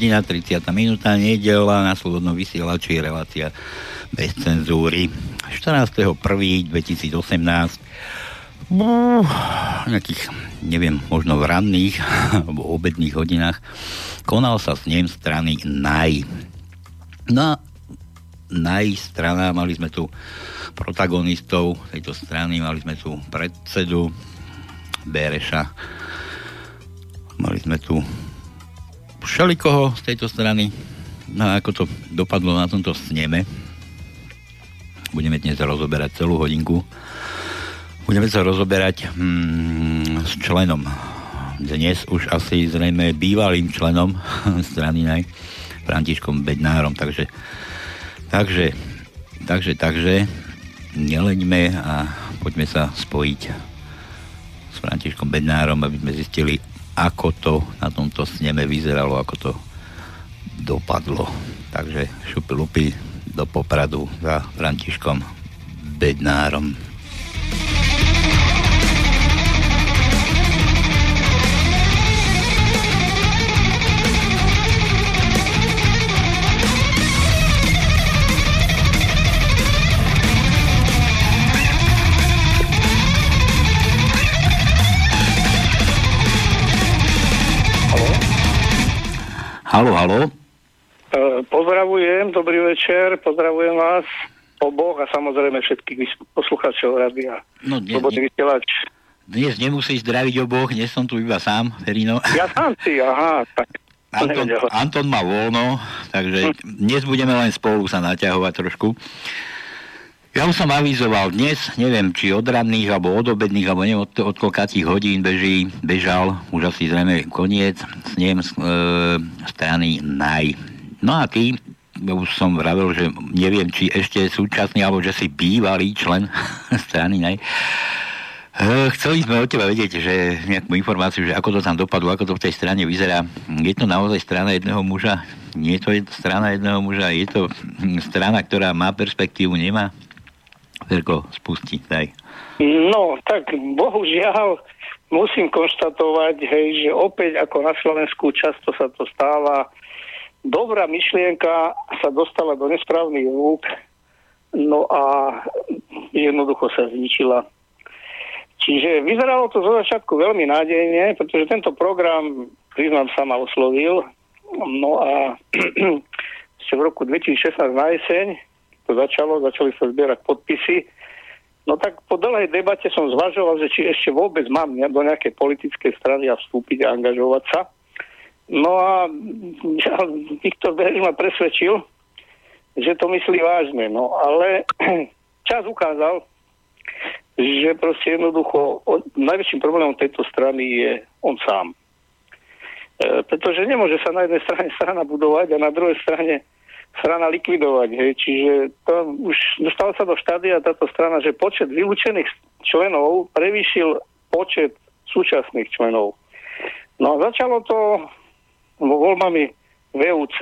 16. hodina, 30. minúta, nedela na slobodnom vysielači, relácia bez cenzúry. 14.1.2018 v nejakých, neviem, možno v ranných alebo obedných hodinách konal sa s ním strany NAJ. No a NAJ strana, mali sme tu protagonistov tejto strany, mali sme tu predsedu Bereša, mali sme tu všelikoho z tejto strany. No ako to dopadlo na tomto sneme, budeme dnes rozoberať celú hodinku. Budeme sa rozoberať hmm, s členom, dnes už asi zrejme bývalým členom strany NAJ, Františkom Bednárom, takže takže, takže, takže neleďme a poďme sa spojiť s Františkom Bednárom, aby sme zistili, ako to na tomto sneme vyzeralo, ako to dopadlo. Takže šupy lupy do Popradu za Františkom Bednárom. Halo, halo. E, pozdravujem, dobrý večer, pozdravujem vás oboch a samozrejme všetkých poslucháčov rádia. No dnes, ne, dnes nemusíš zdraviť oboch, dnes som tu iba sám, Ferino. Ja sám si, aha, tak Anton, Anton má voľno, takže hm. dnes budeme len spolu sa naťahovať trošku. Ja už som avizoval dnes, neviem, či od ranných, alebo od obedných, alebo neviem, od, od koľkátich hodín beží, bežal, už asi zrejme koniec, s ním e, strany NAJ. No a ty, už som vravel, že neviem, či ešte súčasný, alebo že si bývalý člen strany NAJ. E, chceli sme od teba vedieť, že nejakú informáciu, že ako to tam dopadlo, ako to v tej strane vyzerá. Je to naozaj strana jedného muža? Nie je to strana jedného muža? Je to strana, ktorá má perspektívu, nemá? Ferko, spusti, daj. No, tak bohužiaľ musím konštatovať, hej, že opäť ako na Slovensku často sa to stáva. Dobrá myšlienka sa dostala do nesprávnych rúk, no a jednoducho sa zničila. Čiže vyzeralo to zo začiatku veľmi nádejne, pretože tento program, priznám sa, ma oslovil. No a v roku 2016 na jeseň to začalo, začali sa zbierať podpisy. No tak po dlhej debate som zvažoval, že či ešte vôbec mám do nejakej politickej strany a vstúpiť a angažovať sa. No a ja, Viktor Bery ma presvedčil, že to myslí vážne. No ale čas ukázal, že proste jednoducho najväčším problémom tejto strany je on sám. E, pretože nemôže sa na jednej strane strana budovať a na druhej strane strana likvidovať. Hej. Čiže to už dostalo sa do štádia táto strana, že počet vylúčených členov prevýšil počet súčasných členov. No a začalo to voľbami VUC,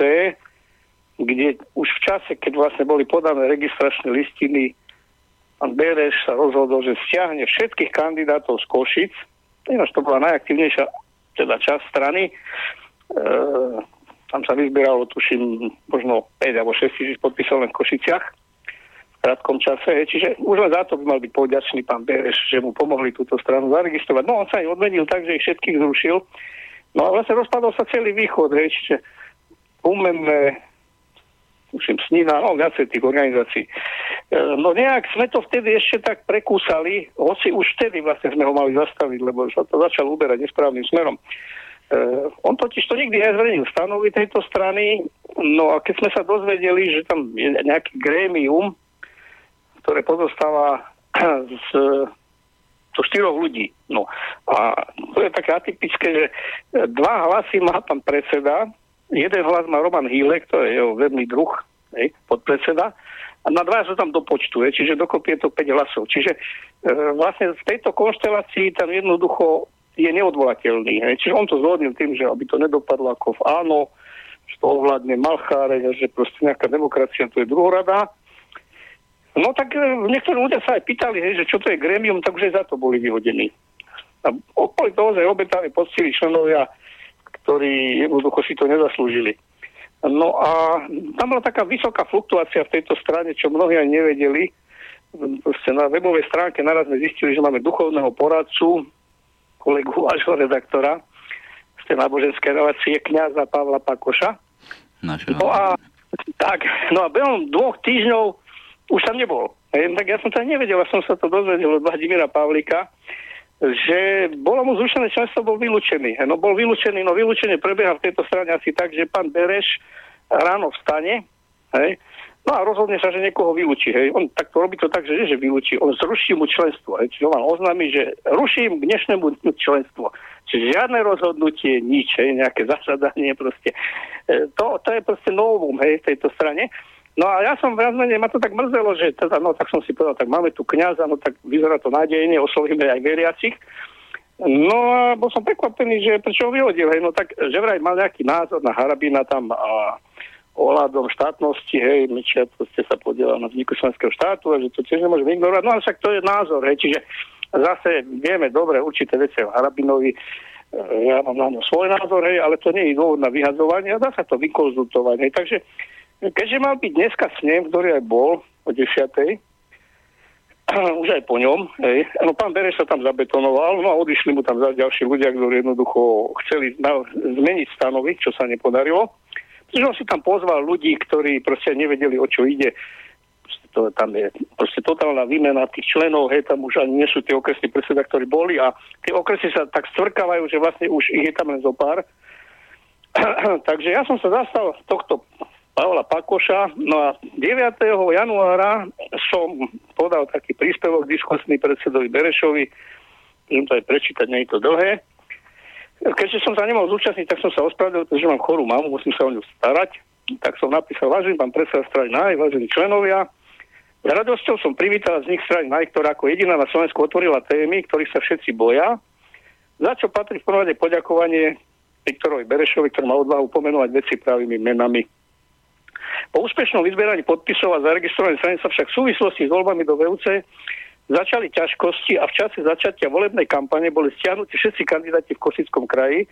kde už v čase, keď vlastne boli podané registračné listiny, Bereš sa rozhodol, že stiahne všetkých kandidátov z Košic, ináč to bola najaktívnejšia teda časť strany, e, tam sa vyzbieralo, tuším, možno 5 alebo 6 tisíc podpisov len v Košiciach v krátkom čase. Čiže už len za to by mal byť povďačný pán Bereš, že mu pomohli túto stranu zaregistrovať. No on sa aj odmenil tak, že ich všetkých zrušil. No a vlastne rozpadol sa celý východ, hej, čiže umenné, tuším, snína, no viacej tých organizácií. E, no nejak sme to vtedy ešte tak prekúsali, hoci už vtedy vlastne sme ho mali zastaviť, lebo sa to začalo uberať nesprávnym smerom. Uh, on totiž to nikdy nezverejnil stanovy tejto strany, no a keď sme sa dozvedeli, že tam je nejaký grémium, ktoré pozostáva z to štyroch ľudí. No a to je také atypické, že dva hlasy má pán predseda, jeden hlas má Roman Hýlek, to je jeho vedný druh, hej, podpredseda, a na dva sa tam dopočtuje, čiže dokopy je to 5 hlasov. Čiže e, vlastne v tejto konštelácii tam jednoducho je neodvolateľný. Hej. Čiže on to zvodnil tým, že aby to nedopadlo ako v áno, že to ovládne Malcháre, že proste nejaká demokracia to je druhorada. No tak e, niektorí ľudia sa aj pýtali, hej, že čo to je gremium, tak už aj za to boli vyhodení. A okolí toho, že obetali poctiví členovia, ktorí jednoducho si to nezaslúžili. No a tam bola taká vysoká fluktuácia v tejto strane, čo mnohí ani nevedeli. Proste na webovej stránke naraz sme zistili, že máme duchovného poradcu, kolegu vášho redaktora z tej náboženskej relácie kniaza Pavla Pakoša. Našeho. No a tak, no a behom dvoch týždňov už tam nebol. Hej, tak ja som to nevedel, ja som sa to dozvedel od Vladimíra Pavlika, že bolo mu zrušené členstvo, bol vylúčený. No bol vylúčený, no vylúčenie prebieha v tejto strane asi tak, že pán Bereš ráno vstane, hej, no a rozhodne sa, že niekoho vylúči. Hej. On tak to robí to tak, že nie, že vylúči, on zruší mu členstvo. Hej. Čiže on oznámi, že ruším k dnešnému členstvo. Čiže žiadne rozhodnutie, nič, hej, nejaké zasadanie proste. E, to, to je proste novum hej, v tejto strane. No a ja som viac menej, ma to tak mrzelo, že teda, no tak som si povedal, tak máme tu kniaza, no tak vyzerá to nádejne, oslovíme aj veriacich. No a bol som prekvapený, že prečo ho vyhodil, hej, no tak, že vraj mal nejaký názor na Harabina tam a ohľadom štátnosti, hej, Mečiar proste sa podielal na vzniku členského štátu a že to tiež nemôžeme ignorovať, no ale však to je názor, hej, čiže zase vieme dobre určité veci o Harabinovi, e, ja mám na ňo svoj názor, hej, ale to nie je dôvod na vyhazovanie a dá sa to vykonzultovať, hej, takže Keďže mal byť dneska snem, ktorý aj bol o 10. už aj po ňom, hej. No pán Bereš sa tam zabetonoval, no a odišli mu tam ďalší ľudia, ktorí jednoducho chceli zmeniť stanovy, čo sa nepodarilo. Pretože on si tam pozval ľudí, ktorí proste nevedeli, o čo ide. Proste to, tam je proste totálna výmena tých členov, hej, tam už ani nie sú tie okresní predseda, ktorí boli a tie okresy sa tak stvrkávajú, že vlastne už ich je tam len zo pár. Takže ja som sa zastal tohto Pavla Pakoša. No a 9. januára som podal taký príspevok diskusný predsedovi Berešovi, môžem to aj prečítať, nie je to dlhé. Keďže som sa nemohol zúčastniť, tak som sa ospravedlil, pretože mám chorú mamu, musím sa o ňu starať. Tak som napísal, vážený pán predseda strany NAJ, vážení členovia, s radosťou som privítal z nich strany NAJ, ktorá ako jediná na Slovensku otvorila témy, ktorých sa všetci boja, za čo patrí v prvom poďakovanie Viktorovi Berešovi, ktorý má odvahu pomenovať veci pravými menami. Po úspešnom vyzberaní podpisov a zaregistrovaní strany sa však v súvislosti s voľbami do VUC začali ťažkosti a v čase začatia volebnej kampane boli stiahnutí všetci kandidáti v Kosickom kraji,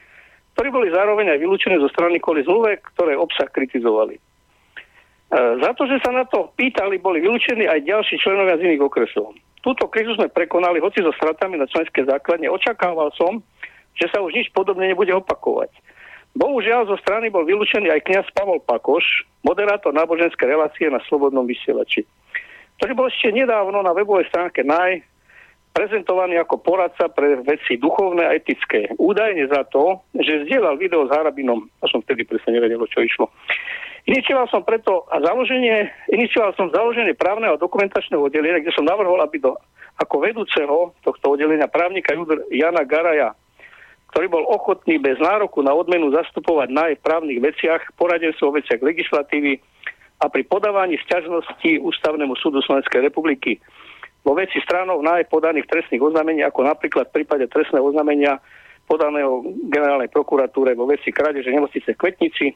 ktorí boli zároveň aj vylúčení zo strany kvôli zmluve, ktoré obsah kritizovali. E, za to, že sa na to pýtali, boli vylúčení aj ďalší členovia z iných okresov. Túto krizu sme prekonali, hoci so stratami na členské základne. Očakával som, že sa už nič podobne nebude opakovať. Bohužiaľ zo strany bol vylúčený aj kniaz Pavol Pakoš, moderátor náboženskej relácie na Slobodnom vysielači, ktorý bol ešte nedávno na webovej stránke NAJ prezentovaný ako poradca pre veci duchovné a etické. Údajne za to, že zdieľal video s Harabinom, a som vtedy presne nevedel, čo išlo. Inicioval som preto a založenie, inicioval som založenie právneho dokumentačného oddelenia, kde som navrhol, aby do, ako vedúceho tohto oddelenia právnika Jana Garaja ktorý bol ochotný bez nároku na odmenu zastupovať na právnych veciach, poradenstvo o veciach legislatívy a pri podávaní sťažnosti Ústavnému súdu Slovenskej republiky vo veci stránov na podaných trestných oznámení, ako napríklad v prípade trestného oznámenia podaného generálnej prokuratúre vo veci krádeže nemocnice Kvetnici.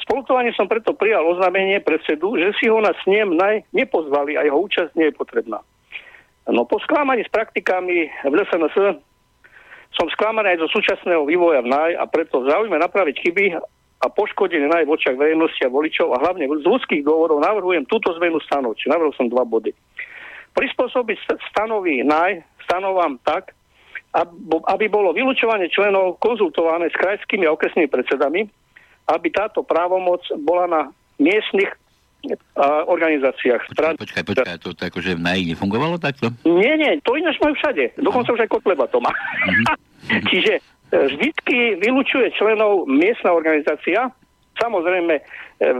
Spolutovanie som preto prijal oznámenie predsedu, že si ho na snem naj nepozvali a jeho účasť nie je potrebná. No po sklamaní s praktikami v LSNS som sklamaný aj zo súčasného vývoja v NAJ a preto v záujme napraviť chyby a poškodený NAJ v očiach verejnosti a voličov a hlavne z ľudských dôvodov navrhujem túto zmenu stanov, či navrhol som dva body. Prispôsobiť stanovy NAJ stanovám tak, aby bolo vylúčovanie členov konzultované s krajskými a okresnými predsedami, aby táto právomoc bola na miestnych a organizáciách. Počkaj, počkaj, počkaj, to, to akože v NAI nefungovalo takto? Nie, nie, to ináč majú všade. Dokonca už aj Kotleba to má. Mm-hmm. Čiže vždycky vylúčuje členov miestna organizácia, Samozrejme, e,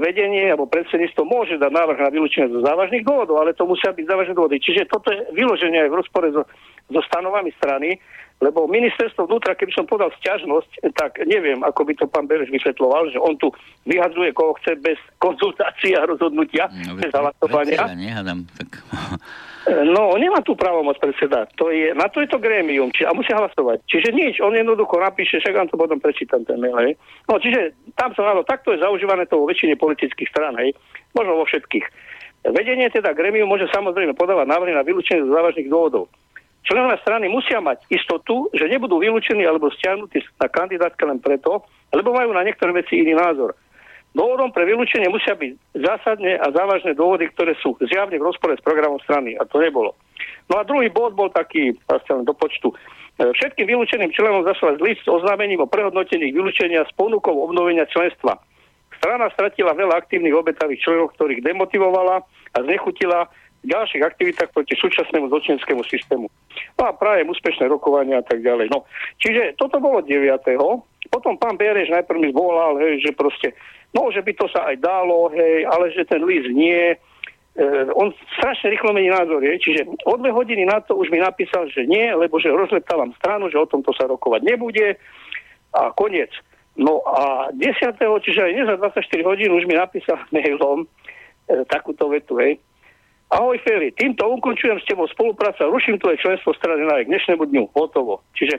vedenie alebo predsedníctvo môže dať návrh na vylúčenie zo závažných dôvodov, ale to musia byť závažné dôvody. Čiže toto je vyloženie aj v rozpore so, so stanovami strany, lebo ministerstvo vnútra, keby som podal sťažnosť, tak neviem, ako by to pán Bereš vysvetloval, že on tu vyhadzuje, koho chce bez konzultácie a rozhodnutia, no, bez hlasovania. Tak... No, on nemá tú právomoc predseda. To je, na to je to grémium, či, a musia hlasovať. Čiže nič, on jednoducho napíše, však vám to potom prečítam ten mail, hej. No, čiže tam som áno, takto je zaužívané to vo väčšine politických strán, hej. Možno vo všetkých. Vedenie teda grémium môže samozrejme podávať návrhy na vylúčenie z závažných dôvodov. členovia strany musia mať istotu, že nebudú vylúčení alebo stiahnutí na kandidátke len preto, lebo majú na niektoré veci iný názor. Dôvodom pre vylúčenie musia byť zásadne a závažné dôvody, ktoré sú zjavne v rozpore s programom strany. A to nebolo. No a druhý bod bol taký, do počtu. E, všetkým vylúčeným členom zaslať list s oznámením o prehodnotení vylúčenia s ponukou obnovenia členstva. Strana stratila veľa aktívnych obetavých členov, ktorých demotivovala a znechutila v ďalších aktivitách proti súčasnému zločinenskému systému. No a prajem úspešné rokovania a tak ďalej. No, čiže toto bolo 9. Potom pán Bereš najprv mi zvolal, hej, že proste No, že by to sa aj dalo, hej, ale že ten list nie. E, on strašne rýchlo mení názor, je. čiže o dve hodiny na to už mi napísal, že nie, lebo že rozleptávam stranu, že o tomto sa rokovať nebude a koniec. No a 10. čiže aj nie za 24 hodín už mi napísal mailom e, takúto vetu, hej. Ahoj Feri, týmto ukončujem s tebou spolupráca, ruším tvoje členstvo strany na dnešnému dňu, hotovo. Čiže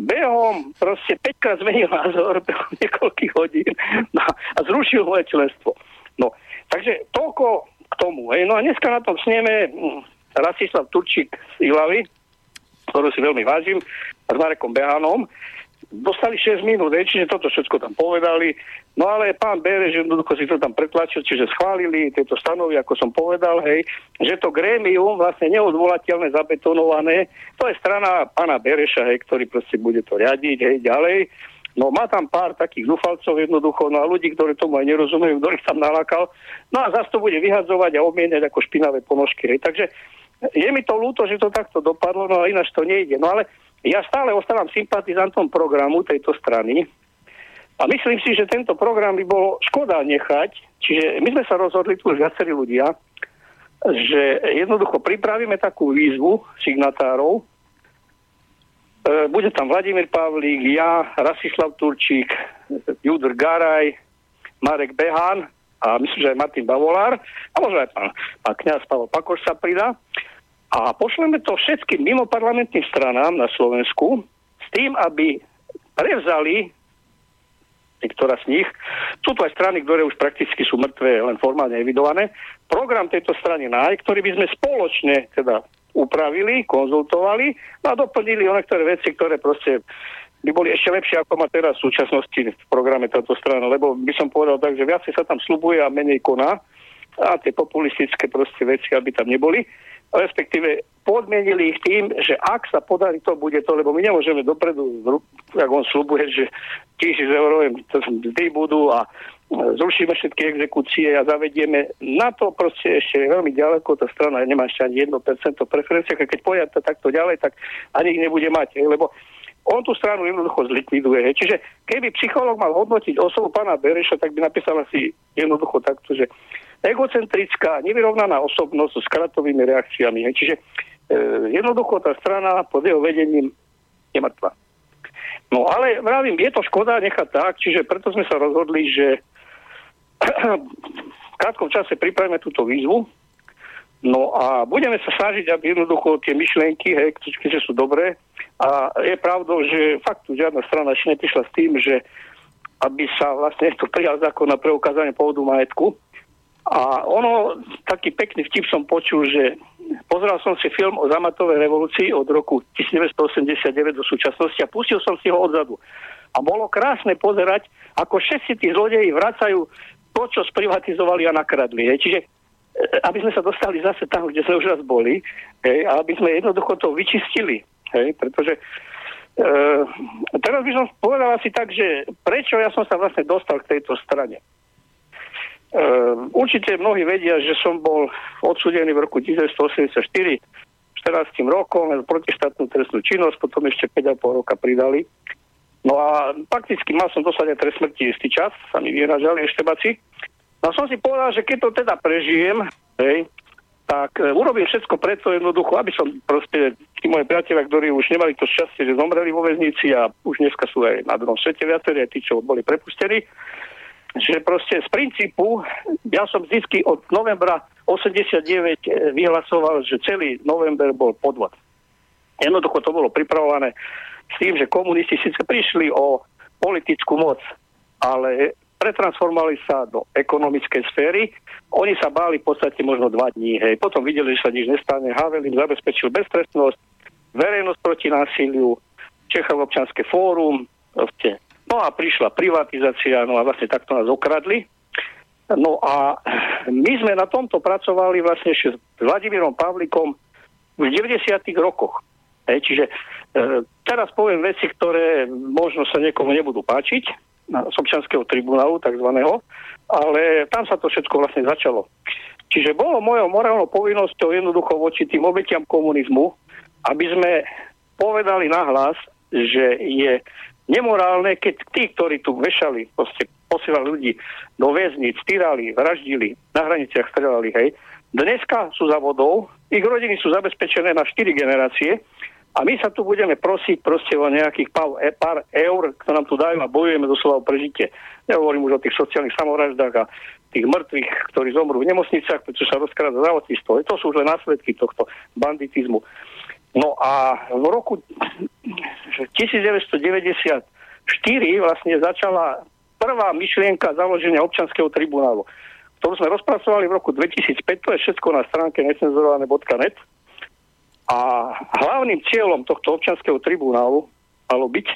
behom proste 5 krát zmenil názor behom niekoľkých hodín no, a zrušil moje členstvo. No, takže toľko k tomu. Hej. No a dneska na tom sneme hm, Rasislav Turčík z Ilavy, ktorú si veľmi vážim, s Marekom Behanom dostali 6 minút, čiže toto všetko tam povedali. No ale pán Bereš jednoducho si to tam pretlačil, čiže schválili tieto stanovy, ako som povedal, hej, že to grémium vlastne neodvolateľné, zabetonované, to je strana pána Bereša, hej, ktorý proste bude to riadiť, hej, ďalej. No má tam pár takých zúfalcov jednoducho, no a ľudí, ktorí tomu aj nerozumejú, ktorých tam nalakal. No a zase to bude vyhadzovať a obmieniať ako špinavé ponožky. Hej. Takže je mi to ľúto, že to takto dopadlo, no ale ináč to nejde. No ale ja stále ostávam sympatizantom programu tejto strany a myslím si, že tento program by bolo škoda nechať. Čiže my sme sa rozhodli tu už viacerí ľudia, že jednoducho pripravíme takú výzvu signatárov. E, bude tam Vladimír Pavlík, ja, Rasislav Turčík, Judr Garaj, Marek Behan a myslím, že aj Martin Bavolár a možno aj pán, pán kniaz Pavel Pakoš sa pridá. A pošleme to všetkým mimoparlamentným stranám na Slovensku s tým, aby prevzali niektorá z nich, sú to aj strany, ktoré už prakticky sú mŕtve, len formálne evidované, program tejto strany NAJ, ktorý by sme spoločne teda upravili, konzultovali no a doplnili o niektoré veci, ktoré proste by boli ešte lepšie, ako má teraz v súčasnosti v programe táto strana, lebo by som povedal tak, že viacej sa tam slubuje a menej koná a tie populistické proste veci, aby tam neboli respektíve podmienili ich tým, že ak sa podarí to, bude to, lebo my nemôžeme dopredu, ak on slubuje, že tisíc eur mzdy budú a zrušíme všetky exekúcie a zavedieme. Na to proste ešte veľmi ďaleko, tá strana nemá ešte ani 1% preferencia, keď pôjde to takto ďalej, tak ani ich nebude mať, lebo on tú stranu jednoducho zlikviduje. Čiže keby psychológ mal hodnotiť osobu pána Bereša, tak by napísal asi jednoducho takto, že egocentrická, nevyrovnaná osobnosť so skratovými reakciami. Čiže e, jednoducho tá strana pod jeho vedením je mŕtva. No ale vravím, je to škoda nechať tak, čiže preto sme sa rozhodli, že v krátkom čase pripravíme túto výzvu, No a budeme sa snažiť, aby jednoducho tie myšlienky, hej, keďže sú dobré. A je pravdou, že fakt tu žiadna strana ešte neprišla s tým, že aby sa vlastne to prijal zákon na preukázanie pôvodu majetku. A ono, taký pekný vtip som počul, že pozeral som si film o zamatovej revolúcii od roku 1989 do súčasnosti a pustil som si ho odzadu. A bolo krásne pozerať, ako všetci tí zlodeji vracajú to, čo sprivatizovali a nakradli. Hej. Čiže e, aby sme sa dostali zase tam, kde sme už raz boli, hej, a aby sme jednoducho to vyčistili. Hej, pretože e, teraz by som povedal asi tak, že prečo ja som sa vlastne dostal k tejto strane. Uh, určite mnohí vedia, že som bol odsudený v roku 1984 14 rokom za protištátnu trestnú činnosť, potom ešte 5,5 roka pridali. No a fakticky mal som dosať aj trest smrti istý čas, sa mi vyražali ešte baci. No som si povedal, že keď to teda prežijem, hej, tak uh, urobím všetko preto jednoducho, aby som proste tí moje priatelia, ktorí už nemali to šťastie, že zomreli vo väznici a už dneska sú aj na druhom svete viacerí, aj tí, čo boli prepustení, že proste z princípu, ja som vždy od novembra 89 eh, vyhlasoval, že celý november bol podvod. Jednoducho to bolo pripravované s tým, že komunisti síce prišli o politickú moc, ale pretransformovali sa do ekonomickej sféry. Oni sa báli v podstate možno dva dní. Hej. Potom videli, že sa nič nestane. Havel im zabezpečil beztrestnosť, verejnosť proti násiliu, Čechov občanské fórum, proste. No a prišla privatizácia, no a vlastne takto nás okradli. No a my sme na tomto pracovali vlastne ešte s Vladimírom Pavlikom v 90. rokoch. Hej, čiže e, teraz poviem veci, ktoré možno sa niekomu nebudú páčiť z občanského tribunálu takzvaného, ale tam sa to všetko vlastne začalo. Čiže bolo mojou morálnou povinnosťou jednoducho voči tým obetiam komunizmu, aby sme povedali nahlas, že je nemorálne, keď tí, ktorí tu vešali, proste posielali ľudí do väznic, týrali, vraždili, na hraniciach strelali, hej, dneska sú za vodou, ich rodiny sú zabezpečené na 4 generácie a my sa tu budeme prosiť proste o nejakých pár, e, pár eur, ktoré nám tu dajú a bojujeme doslova o prežitie. Nehovorím už o tých sociálnych samovraždách a tých mŕtvych, ktorí zomrú v nemocniciach, pretože sa rozkráda zdravotníctvo. To sú už len následky tohto banditizmu. No a v roku 1994 vlastne začala prvá myšlienka založenia občanského tribunálu, ktorú sme rozpracovali v roku 2005, to je všetko na stránke necenzurované.net. A hlavným cieľom tohto občanského tribunálu malo byť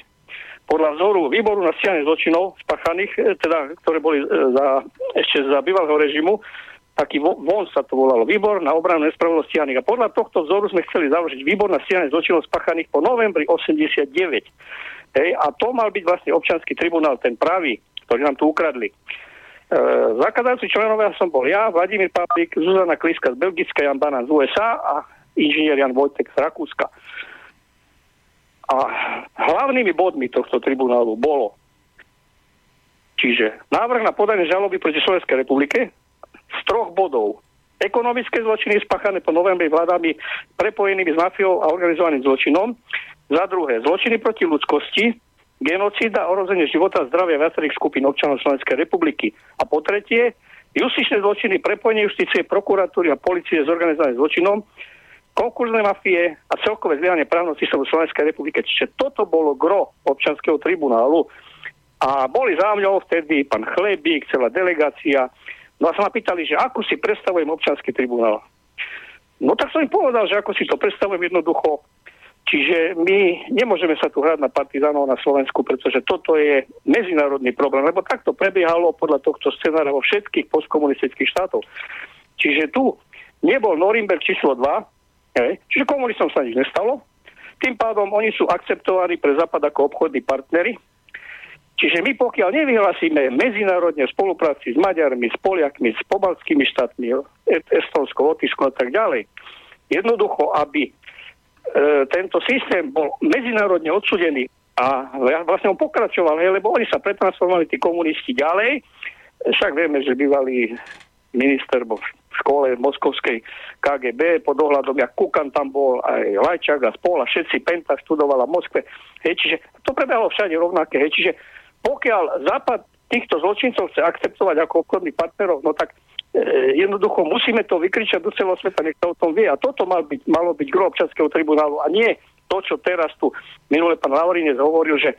podľa vzoru výboru na stiane zločinov spáchaných, e, teda, ktoré boli e, za, ešte za bývalého režimu, taký von sa to volalo, výbor na obranu nespravodlivosti stíhaných. A podľa tohto vzoru sme chceli založiť výbor na stíhanie zločinov spáchaných po novembri 89. Hej, a to mal byť vlastne občanský tribunál, ten pravý, ktorý nám tu ukradli. E, zakladajúci členovia som bol ja, Vladimír Pavlík, Zuzana Kliska z Belgicka, Jan Banan z USA a inžinier Jan Vojtek z Rakúska. A hlavnými bodmi tohto tribunálu bolo Čiže návrh na podanie žaloby proti Slovenskej republike z troch bodov. Ekonomické zločiny spáchané po novembri vládami prepojenými s mafiou a organizovaným zločinom. Za druhé, zločiny proti ľudskosti, genocída, orozenie života a zdravia viacerých skupín občanov Slovenskej republiky. A po tretie, justičné zločiny, prepojenie justície, prokuratúry a policie s organizovaným zločinom, konkurzné mafie a celkové zlyhanie právneho systému Slovenskej republiky. Čiže toto bolo gro občanského tribunálu a boli za mňou vtedy pán Chlebík, celá delegácia. No a sa ma pýtali, že ako si predstavujem občanský tribunál. No tak som im povedal, že ako si to predstavujem jednoducho. Čiže my nemôžeme sa tu hrať na partizánov na Slovensku, pretože toto je medzinárodný problém, lebo takto prebiehalo podľa tohto scenára vo všetkých postkomunistických štátov. Čiže tu nebol Norimberg číslo 2, Hej. Čiže komunistom sa nič nestalo. Tým pádom oni sú akceptovaní pre Západ ako obchodní partnery. Čiže my pokiaľ nevyhlasíme medzinárodne spolupráci s Maďarmi, s Poliakmi, s pobalskými štátmi, Estonskou, Lotyšskou a tak ďalej, jednoducho, aby e, tento systém bol medzinárodne odsudený a vlastne on pokračoval, hej, lebo oni sa pretransformovali tí komunisti ďalej, však vieme, že bývalý minister bol v škole moskovskej KGB pod ohľadom, jak Kukan tam bol, aj Lajčák a spol a všetci Penta študovala v Moskve. Hej, čiže to prebehlo všade rovnaké. Hej, čiže pokiaľ Západ týchto zločincov chce akceptovať ako obchodných partnerov, no tak e, jednoducho musíme to vykričať do celého sveta, nech sa o tom vie. A toto mal byť, malo byť gro občanského tribunálu a nie to, čo teraz tu minule pán Laurinec hovoril, že e,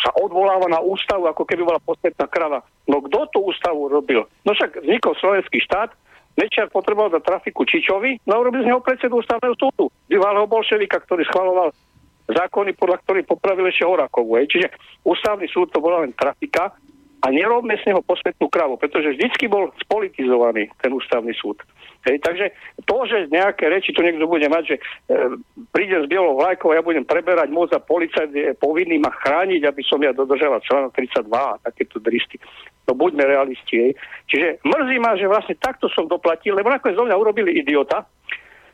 sa odvoláva na ústavu, ako keby bola posvetná krava. No kto tú ústavu robil? No však vznikol slovenský štát, Mečiar potreboval za trafiku Čičovi, no urobil z neho predsedu ústavného súdu, bývalého bolševika, ktorý schvaloval zákony, podľa ktorých popravil ešte Horakovu. Čiže ústavný súd to bola len trafika a nerobme z neho posvetnú kravu, pretože vždycky bol spolitizovaný ten ústavný súd. Hej, takže to, že nejaké reči tu niekto bude mať, že e, prídem s bielou vlajkou a ja budem preberať moc a policajt je povinný ma chrániť, aby som ja dodržala článok 32 a takéto dristy. No buďme realisti. Hej. Čiže mrzí ma, že vlastne takto som doplatil, lebo nakoniec zo mňa urobili idiota,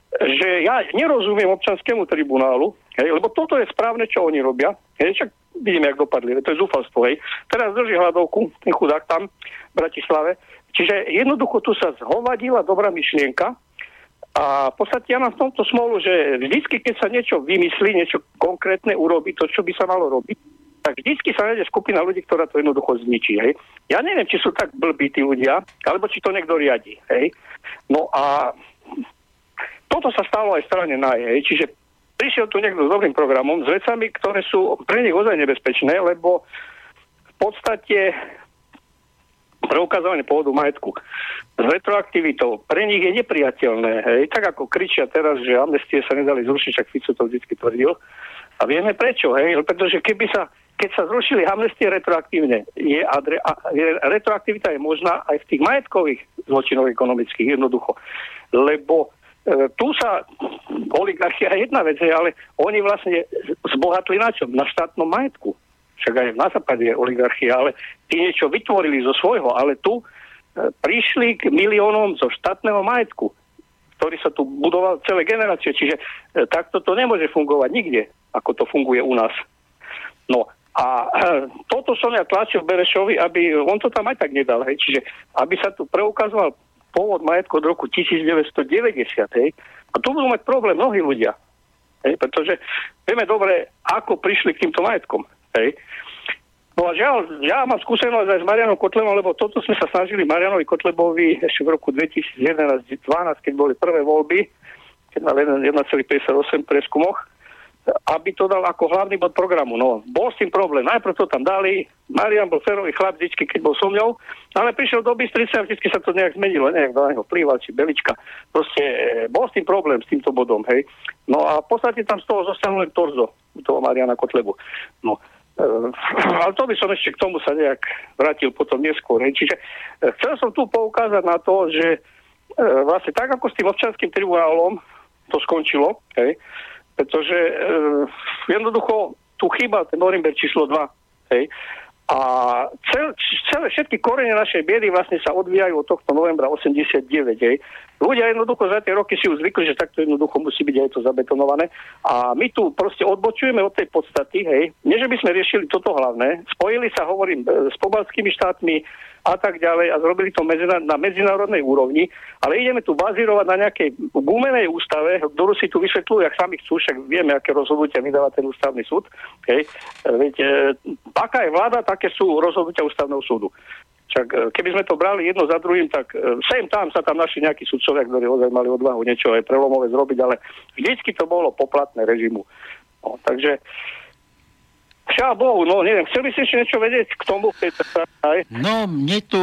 že ja nerozumiem občanskému tribunálu, hej, lebo toto je správne, čo oni robia. Hej, čak vidíme, jak dopadli, to je zúfalstvo. Hej. Teraz drží hľadovku, ten chudák tam v Bratislave. Čiže jednoducho tu sa zhovadila dobrá myšlienka a v podstate ja mám v tomto smolu, že vždycky, keď sa niečo vymyslí, niečo konkrétne urobí, to, čo by sa malo robiť, tak vždycky sa nájde skupina ľudí, ktorá to jednoducho zničí. Hej. Ja neviem, či sú tak blbí tí ľudia, alebo či to niekto riadi. Hej. No a toto sa stalo aj strane NAJ. Hej. Čiže prišiel tu niekto s dobrým programom, s vecami, ktoré sú pre nich ozaj nebezpečné, lebo v podstate preukazovanie pôvodu majetku s retroaktivitou pre nich je nepriateľné. Hej. Tak ako kričia teraz, že amnestie sa nedali zrušiť, však Fico to vždy tvrdil. A vieme prečo, hej? pretože keby sa, keď sa zrušili amnestie retroaktívne, je, adre, a, je, retroaktivita je možná aj v tých majetkových zločinov ekonomických, jednoducho. Lebo tu sa oligarchia je jedna vec, ale oni vlastne zbohatli na čom? Na štátnom majetku. Však aj na západe je oligarchia, ale tí niečo vytvorili zo svojho, ale tu prišli k miliónom zo štátneho majetku, ktorý sa tu budoval celé generácie. Čiže e, takto to nemôže fungovať nikde, ako to funguje u nás. No a e, toto som ja tlačil Berešovi, aby on to tam aj tak nedal. Hej. Čiže aby sa tu preukazoval pôvod majetku od roku 1990. Hej. A tu budú mať problém mnohí ľudia. Hej, pretože vieme dobre, ako prišli k týmto majetkom. Hej. No a žiaľ, ja mám skúsenosť aj s Marianom Kotlebom, lebo toto sme sa snažili Marianovi Kotlebovi ešte v roku 2011-2012, keď boli prvé voľby, keď mal 1,58 preskumoch, aby to dal ako hlavný bod programu. No, bol s tým problém. Najprv to tam dali, Marian bol ferový chlap vždy, keď bol so mňou, ale prišiel do Bystrice a vždy sa to nejak zmenilo, nejak do neho plýval, či belička. Proste e, bol s tým problém, s týmto bodom, hej. No a v podstate tam z toho zostal len torzo, toho Mariana Kotlebu. No, Ehm, ale to by som ešte k tomu sa nejak vrátil potom neskôr. Čiže e, chcel som tu poukázať na to, že e, vlastne tak ako s tým občanským tribunálom to skončilo, hej, pretože e, jednoducho tu chýba ten Norimberg číslo 2. Hej, a cel, celé všetky korene našej biedy vlastne sa odvíjajú od tohto novembra 89. Hej. Ľudia jednoducho za tie roky si už zvykli, že takto jednoducho musí byť aj to zabetonované. A my tu proste odbočujeme od tej podstaty, hej. Nie, že by sme riešili toto hlavné. Spojili sa, hovorím, s pobalskými štátmi, a tak ďalej a zrobili to na medzinárodnej úrovni, ale ideme tu bazírovať na nejakej gumenej ústave, ktorú si tu vysvetľujú, ak sami chcú, však vieme, aké rozhodnutia vydáva ten ústavný súd. Hej. Veď, e, aká je vláda, také sú rozhodnutia ústavného súdu. Čak, e, keby sme to brali jedno za druhým, tak e, sem tam sa tam našli nejakí sudcovia, ktorí ozaj mali odvahu niečo aj prelomové zrobiť, ale vždycky to bolo poplatné režimu. No, takže Chvála Bohu, no neviem, chcel by si ešte niečo vedieť k tomu? Aj? No, mne tu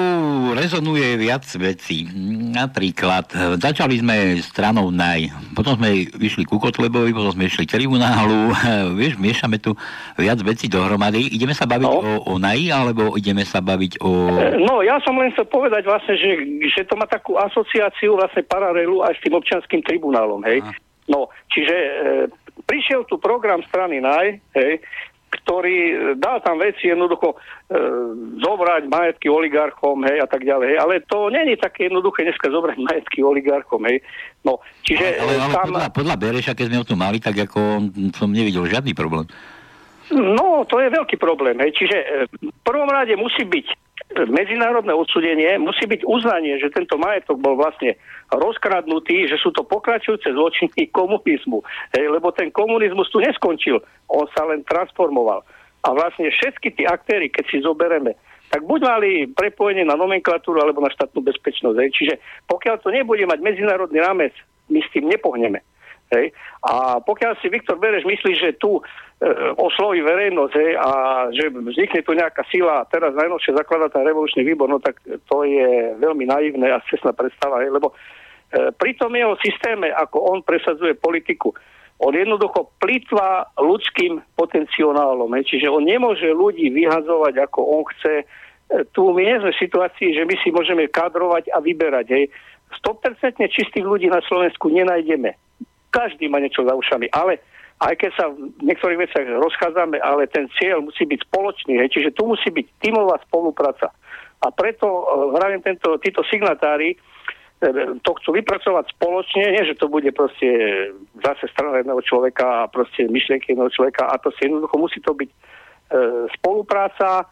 rezonuje viac vecí. Napríklad, e, začali sme stranou NAJ, potom sme vyšli ku Kotlebovi, potom sme išli tribunálu, vieš, miešame tu viac vecí dohromady. Ideme sa baviť no. o, o NAJ, alebo ideme sa baviť o... E, no, ja som len chcel povedať vlastne, že, že to má takú asociáciu vlastne paralelu aj s tým občanským tribunálom, hej. Aha. No, čiže e, prišiel tu program strany NAJ, hej, ktorý e, dá tam veci jednoducho e, zobrať majetky oligarchom, hej, a tak ďalej. Hej. Ale to není také jednoduché dneska zobrať majetky oligarchom, hej. No, čiže ale, ale, tam... podľa, podľa Bereša, keď sme ho tu mali, tak ako som nevidel žiadny problém. No, to je veľký problém, hej. Čiže e, v prvom rade musí byť medzinárodné odsudenie musí byť uznanie, že tento majetok bol vlastne rozkradnutý, že sú to pokračujúce zločiny komunizmu. Hej, lebo ten komunizmus tu neskončil, on sa len transformoval. A vlastne všetky tí aktéry, keď si zobereme, tak buď mali prepojenie na nomenklatúru alebo na štátnu bezpečnosť. Hej. Čiže pokiaľ to nebude mať medzinárodný rámec, my s tým nepohneme. Hej. A pokiaľ si Viktor Bereš myslí, že tu osloví verejnosť hej, a že vznikne tu nejaká sila, teraz najnovšie zakladá ten revolučný výbor, no tak to je veľmi naivné a cestná predstava, hej, lebo e, pri tom jeho systéme, ako on presadzuje politiku, on jednoducho plýtva ľudským potenciálom, hej, čiže on nemôže ľudí vyhazovať, ako on chce. E, tu my nie sme v situácii, že my si môžeme kadrovať a vyberať. Hej. 100% čistých ľudí na Slovensku nenájdeme každý má niečo za ušami, ale aj keď sa v niektorých veciach rozchádzame, ale ten cieľ musí byť spoločný, hej, čiže tu musí byť tímová spolupráca. A preto hravím eh, tento, títo signatári eh, to chcú vypracovať spoločne, nie že to bude proste zase strana jedného človeka a proste myšlienky jedného človeka. A to si jednoducho musí to byť e, spolupráca,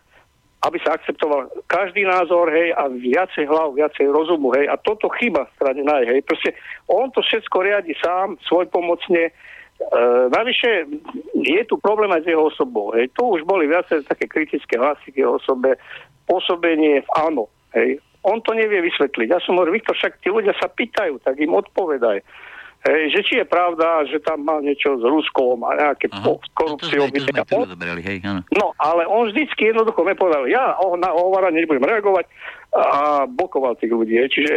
aby sa akceptoval každý názor, hej, a viacej hlav, viacej rozumu, hej, a toto chyba strane naj, hej, proste on to všetko riadi sám, svoj pomocne, e, navyše je tu problém aj s jeho osobou, hej, tu už boli viacej také kritické hlasy k jeho osobe, pôsobenie v áno, hej, on to nevie vysvetliť. Ja som hovoril, Viktor, však tí ľudia sa pýtajú, tak im odpovedaj. Hej, že či je pravda, že tam má niečo s Ruskom a nejaké korupciou. No, no, ale on vždycky jednoducho mi povedal, ja o, na Ovara nebudem reagovať, a blokoval tých ľudí. Hej. Čiže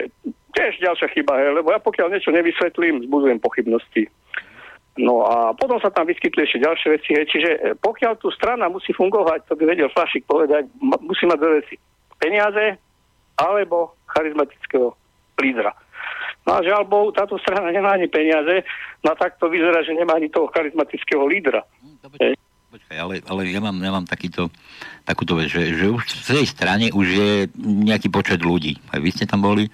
tiež ďalšia chyba, hej, lebo ja pokiaľ niečo nevysvetlím, zbudujem pochybnosti. No a potom sa tam vyskytli ešte ďalšie veci. Hej. Čiže e, pokiaľ tu strana musí fungovať, to by vedel Flašik povedať, musí mať dve veci. Peniaze alebo charizmatického lídra. No a žiaľ Bohu, táto strana nemá ani peniaze, no tak to vyzerá, že nemá ani toho charizmatického lídra. Hm, počkaj, ale, ale ja, mám, ja mám takýto, takúto vec, že, že už v tej strane už je nejaký počet ľudí. Aj vy ste tam boli,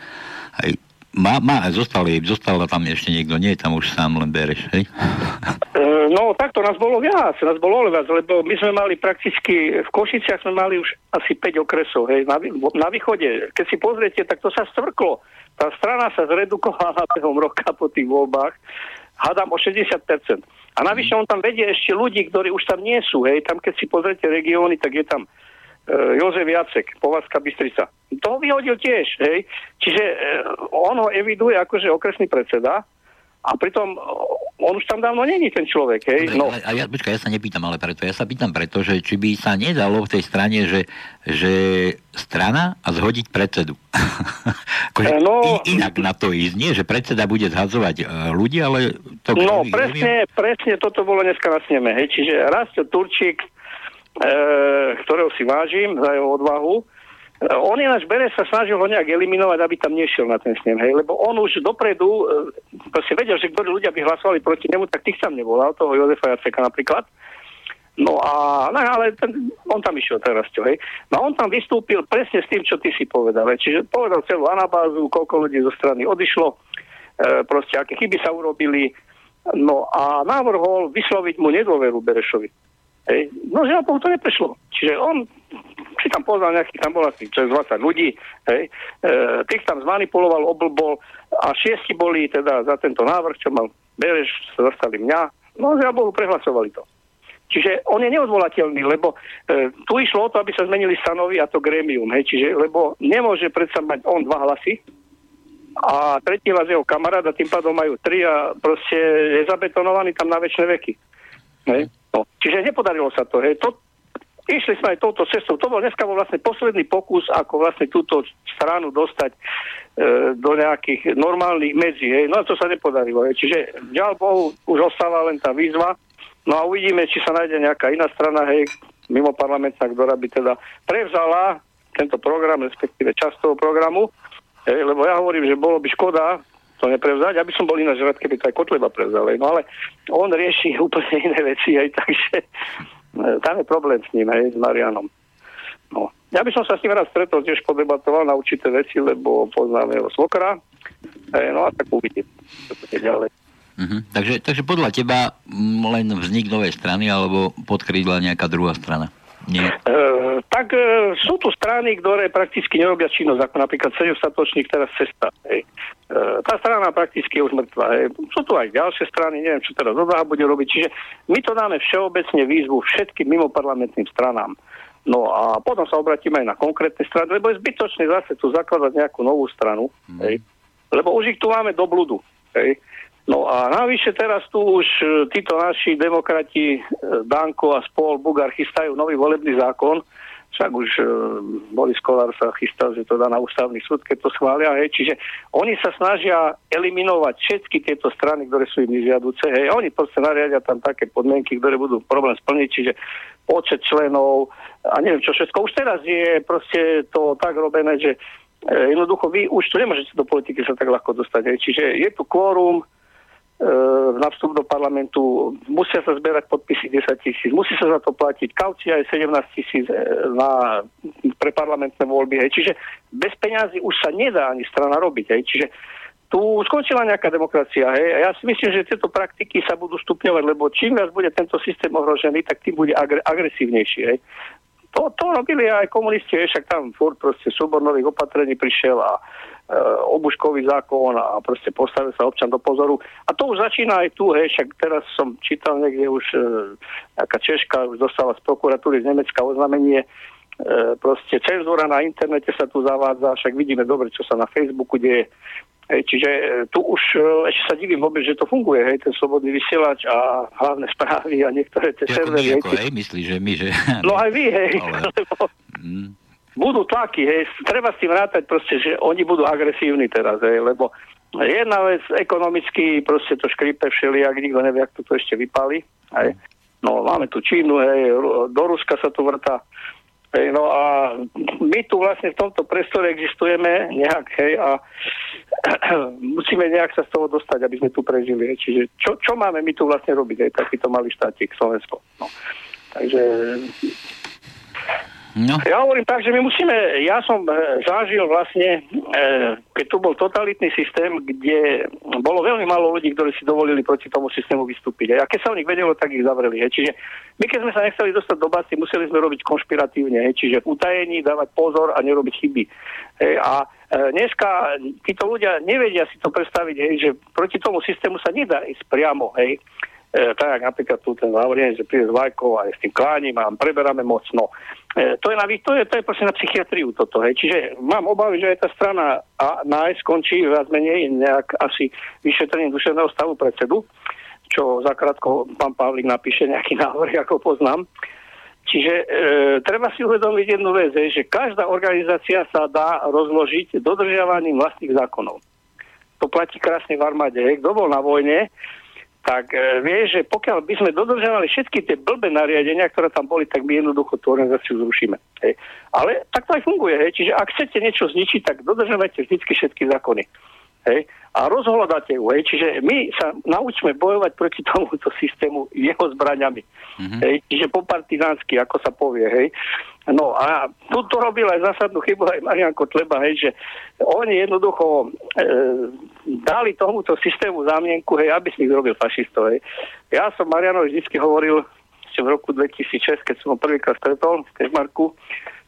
aj má, má, zostal, zostal tam ešte niekto, nie tam už sám len Bereš, hej? E, no, takto nás bolo viac, nás bolo viac, lebo my sme mali prakticky, v Košiciach sme mali už asi 5 okresov, hej, na, na východe. Keď si pozriete, tak to sa stvrklo. Tá strana sa zredukovala behom roka po tých voľbách, hádam o 60%. A navyše on tam vedie ešte ľudí, ktorí už tam nie sú, hej, tam keď si pozriete regióny, tak je tam Jozef Jacek, Povazka Bystrica. To vyhodil tiež, hej. Čiže e, on ho eviduje akože okresný predseda a pritom on už tam dávno není ten človek, hej. No. A ja, počkaj, ja sa nepýtam ale preto, ja sa pýtam preto, že či by sa nedalo v tej strane, že, že strana a zhodiť predsedu. akože no, inak na to ísť, nie, že predseda bude zhadzovať ľudí, ale to... No, presne, presne toto bolo dneska na sneme, hej. Čiže Rastio Turčík E, ktorého si vážim za jeho odvahu. E, on je náš Bereš sa snažil ho nejak eliminovať, aby tam nešiel na ten snem, hej, lebo on už dopredu e, proste vedel, že ktorí ľudia by hlasovali proti nemu, tak tých tam nevolal, toho Jozefa Jaceka napríklad. No a, no, ale ten, on tam išiel teraz, čo, hej. No on tam vystúpil presne s tým, čo ty si povedal, hej. čiže povedal celú anabázu, koľko ľudí zo strany odišlo, e, proste aké chyby sa urobili, no a navrhol vysloviť mu nedôveru Berešovi. Hej. No žiaľ to neprešlo. Čiže on si tam poznal nejaký, tam bolo asi 20 ľudí, hej. E, tých tam zmanipuloval, oblbol a šiesti boli teda za tento návrh, čo mal Bereš, sa zastali mňa. No žiaľ Bohu prehlasovali to. Čiže on je neodvolateľný, lebo e, tu išlo o to, aby sa zmenili stanovy a to grémium, hej, čiže, lebo nemôže predsa mať on dva hlasy a tretí hlas jeho kamarát a tým pádom majú tri a proste je zabetonovaný tam na väčšie veky. Hej. No, čiže nepodarilo sa to. Hej. to išli sme aj touto cestou. To bol dneska bol vlastne posledný pokus, ako vlastne túto stranu dostať e, do nejakých normálnych medzí. Hej. No a to sa nepodarilo. Hej. Čiže ďal Bohu už ostáva len tá výzva. No a uvidíme, či sa nájde nejaká iná strana, hej, mimo parlamentná, ktorá by teda prevzala tento program, respektíve časť toho programu. Hej, lebo ja hovorím, že bolo by škoda, to neprevzať. Ja by som bol ináč rád, keby to aj Kotleba prevzal. No ale on rieši úplne iné veci, aj takže e, tam je problém s ním, aj s Marianom. No. Ja by som sa s ním raz stretol, tiež podebatoval na určité veci, lebo poznám jeho svokra. E, no a tak uvidím, čo bude ďalej. Uh-huh. Takže, takže podľa teba len vznik novej strany alebo podkrídla nejaká druhá strana? Nie. E, tak e, sú tu strany, ktoré prakticky nerobia činnosť, ako napríklad Sedemstatočník, teraz Cesta. Hej. E, tá strana prakticky je už mŕtva. Hej. Sú tu aj ďalšie strany, neviem, čo teraz Dodáha bude robiť. Čiže my to dáme všeobecne výzvu všetkým mimoparlamentným stranám. No a potom sa obratíme aj na konkrétne strany, lebo je zbytočné zase tu zakladať nejakú novú stranu. Mm. Hej. Lebo už ich tu máme do bludu. Hej. No a navyše teraz tu už e, títo naši demokrati, e, Danko a spol, Bugar, chystajú nový volebný zákon, však už uh, Boris Kolár sa chystal, že to dá na ústavný súd, keď to schvália. Hej. Čiže oni sa snažia eliminovať všetky tieto strany, ktoré sú im nežiaduce. Hej. Oni proste nariadia tam také podmienky, ktoré budú problém splniť, čiže počet členov a neviem čo všetko. Už teraz je proste to tak robené, že jednoducho vy už tu nemôžete do politiky sa tak ľahko dostať. Hej. Čiže je tu kvórum, E, na vstup do parlamentu, musia sa zberať podpisy 10 tisíc, musí sa za to platiť, kaucia je 17 tisíc e, na, pre parlamentné voľby, hej. čiže bez peňazí už sa nedá ani strana robiť, hej. čiže tu skončila nejaká demokracia, hej. A ja si myslím, že tieto praktiky sa budú stupňovať, lebo čím viac bude tento systém ohrožený, tak tým bude agre- agresívnejší, hej. To, to robili aj komunisti, však tam furt proste súbor nových opatrení prišiel a obuškový zákon a proste postavil sa občan do pozoru. A to už začína aj tu, hej, však teraz som čítal niekde už e, nejaká Češka už dostala z prokuratúry z Nemecka oznámenie, e, proste cenzúra na internete sa tu zavádza, však vidíme dobre, čo sa na Facebooku deje. Hej, čiže e, tu už e, ešte sa divím vôbec, že to funguje, hej, ten slobodný vysielač a hlavné správy a niektoré tie servery. Myslíš, že my, že... No aj vy, hej. Ale... Lebo... Mm budú tlaky, hej, treba s tým rátať proste, že oni budú agresívni teraz, hej, lebo jedna vec, ekonomicky proste to škripe všelijak, nikto nevie, ako to ešte vypali, hej. No, máme tu Čínu, hej, do Ruska sa tu vrta, hej, no a my tu vlastne v tomto priestore existujeme nejak, hej, a musíme nejak sa z toho dostať, aby sme tu prežili, hej. čiže čo, čo máme my tu vlastne robiť, hej, takýto malý štátik Slovensko, no. Takže No. Ja hovorím tak, že my musíme, ja som e, zažil vlastne, e, keď tu bol totalitný systém, kde bolo veľmi málo ľudí, ktorí si dovolili proti tomu systému vystúpiť. A keď sa o nich vedelo, tak ich zavreli. Čiže my keď sme sa nechceli dostať do basy, museli sme robiť konšpiratívne, čiže v utajení dávať pozor a nerobiť chyby. A e, dneska títo ľudia nevedia si to predstaviť, že proti tomu systému sa nedá ísť priamo. E, tak napríklad tu ten Laurien, že príde s Vajkou a s tým kláním a preberáme moc. No, e, to je, na, to je, to je proste na psychiatriu toto. Hej. Čiže mám obavy, že aj tá strana a, nájsť skončí viac menej nejak asi vyšetrením duševného stavu predsedu, čo zakrátko pán Pavlik napíše nejaký návrh, ako poznám. Čiže e, treba si uvedomiť jednu vec, že každá organizácia sa dá rozložiť dodržiavaním vlastných zákonov. To platí krásne v armáde. Kto bol na vojne, tak e, vie, že pokiaľ by sme dodržiavali všetky tie blbé nariadenia, ktoré tam boli, tak my jednoducho tú organizáciu zrušíme. Hej. Ale tak to aj funguje. Hej. Čiže ak chcete niečo zničiť, tak dodržiavajte vždy všetky zákony. Hej? A rozhľadáte ju. Hej? Čiže my sa naučíme bojovať proti tomuto systému jeho zbraňami. Mm-hmm. Hej? Čiže popartizánsky, ako sa povie. Hej? No a tu to robil aj zásadnú chybu aj Marian Kotleba, hej, že oni jednoducho e, dali tomuto systému zámienku, hej, aby si ich zrobil fašistov. Hej. Ja som Marianovi vždy hovoril, v roku 2006, keď som ho prvýkrát stretol v Kežmarku,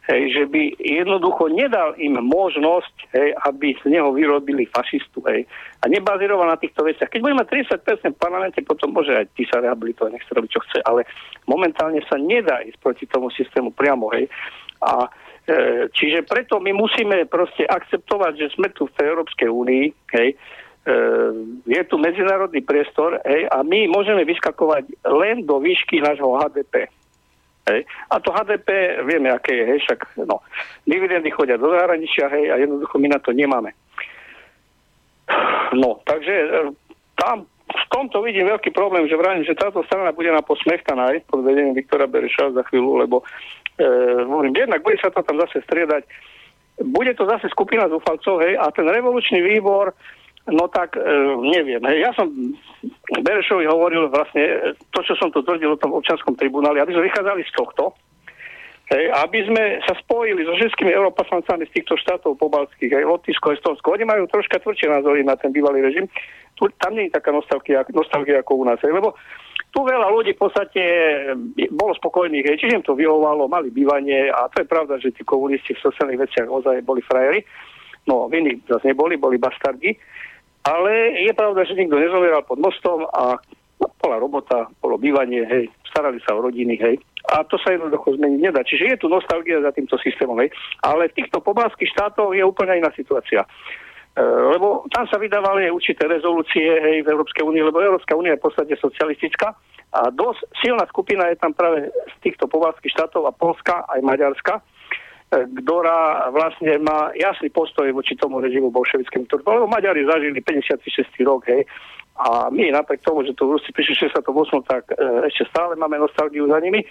hej, že by jednoducho nedal im možnosť, hej, aby z neho vyrobili fašistu. Hej, a nebazíroval na týchto veciach. Keď bude mať 30% v parlamente, potom môže aj ty sa rehabilitovať, nech robiť, čo chce, ale momentálne sa nedá ísť proti tomu systému priamo. Hej. A e, Čiže preto my musíme proste akceptovať, že sme tu v tej Európskej únii, hej, e, je tu medzinárodný priestor hej, a my môžeme vyskakovať len do výšky nášho HDP. Hej. A to HDP, vieme, aké je, hej, však no, dividendy chodia do zahraničia, hej, a jednoducho my na to nemáme. No, takže e, tam v tomto vidím veľký problém, že vravím, že táto strana bude na posmechtaná aj pod vedením Viktora Bereša za chvíľu, lebo e, hovorím, jednak bude sa to tam zase striedať. Bude to zase skupina zúfalcov, hej, a ten revolučný výbor, No tak e, neviem. Ja som Berešovi hovoril vlastne to, čo som tu tvrdil o tom občanskom tribunáli, aby sme vychádzali z tohto, hej, aby sme sa spojili so všetkými europoslancami z týchto štátov pobalských, aj Lotyšsko, Estonsko. Oni majú troška tvrdšie názory na ten bývalý režim. Tu, tam nie je taká nostalgia, nostalgia ako u nás. Hej, lebo tu veľa ľudí v podstate bolo spokojných, hej, čiže im to vyhovalo, mali bývanie a to je pravda, že tí komunisti v sociálnych veciach ozaj boli frajeri. No, v iných zase neboli, boli bastardi. Ale je pravda, že nikto nezomieral pod mostom a bola robota, bolo bývanie, hej, starali sa o rodiny, hej. A to sa jednoducho zmeniť nedá. Čiže je tu nostalgia za týmto systémom, hej. Ale v týchto pobalských štátoch je úplne iná situácia. E, lebo tam sa vydávali určité rezolúcie hej, v Európskej únii, lebo Európska únia je v podstate socialistická a dosť silná skupina je tam práve z týchto pobalských štátov a Polska aj Maďarska ktorá vlastne má jasný postoj voči tomu režimu bolševickému Turku. Lebo Maďari zažili 56. rok, hej, a my napriek tomu, že tu Rusi prišli 68, tak e, ešte stále máme nostalgiu za nimi. E,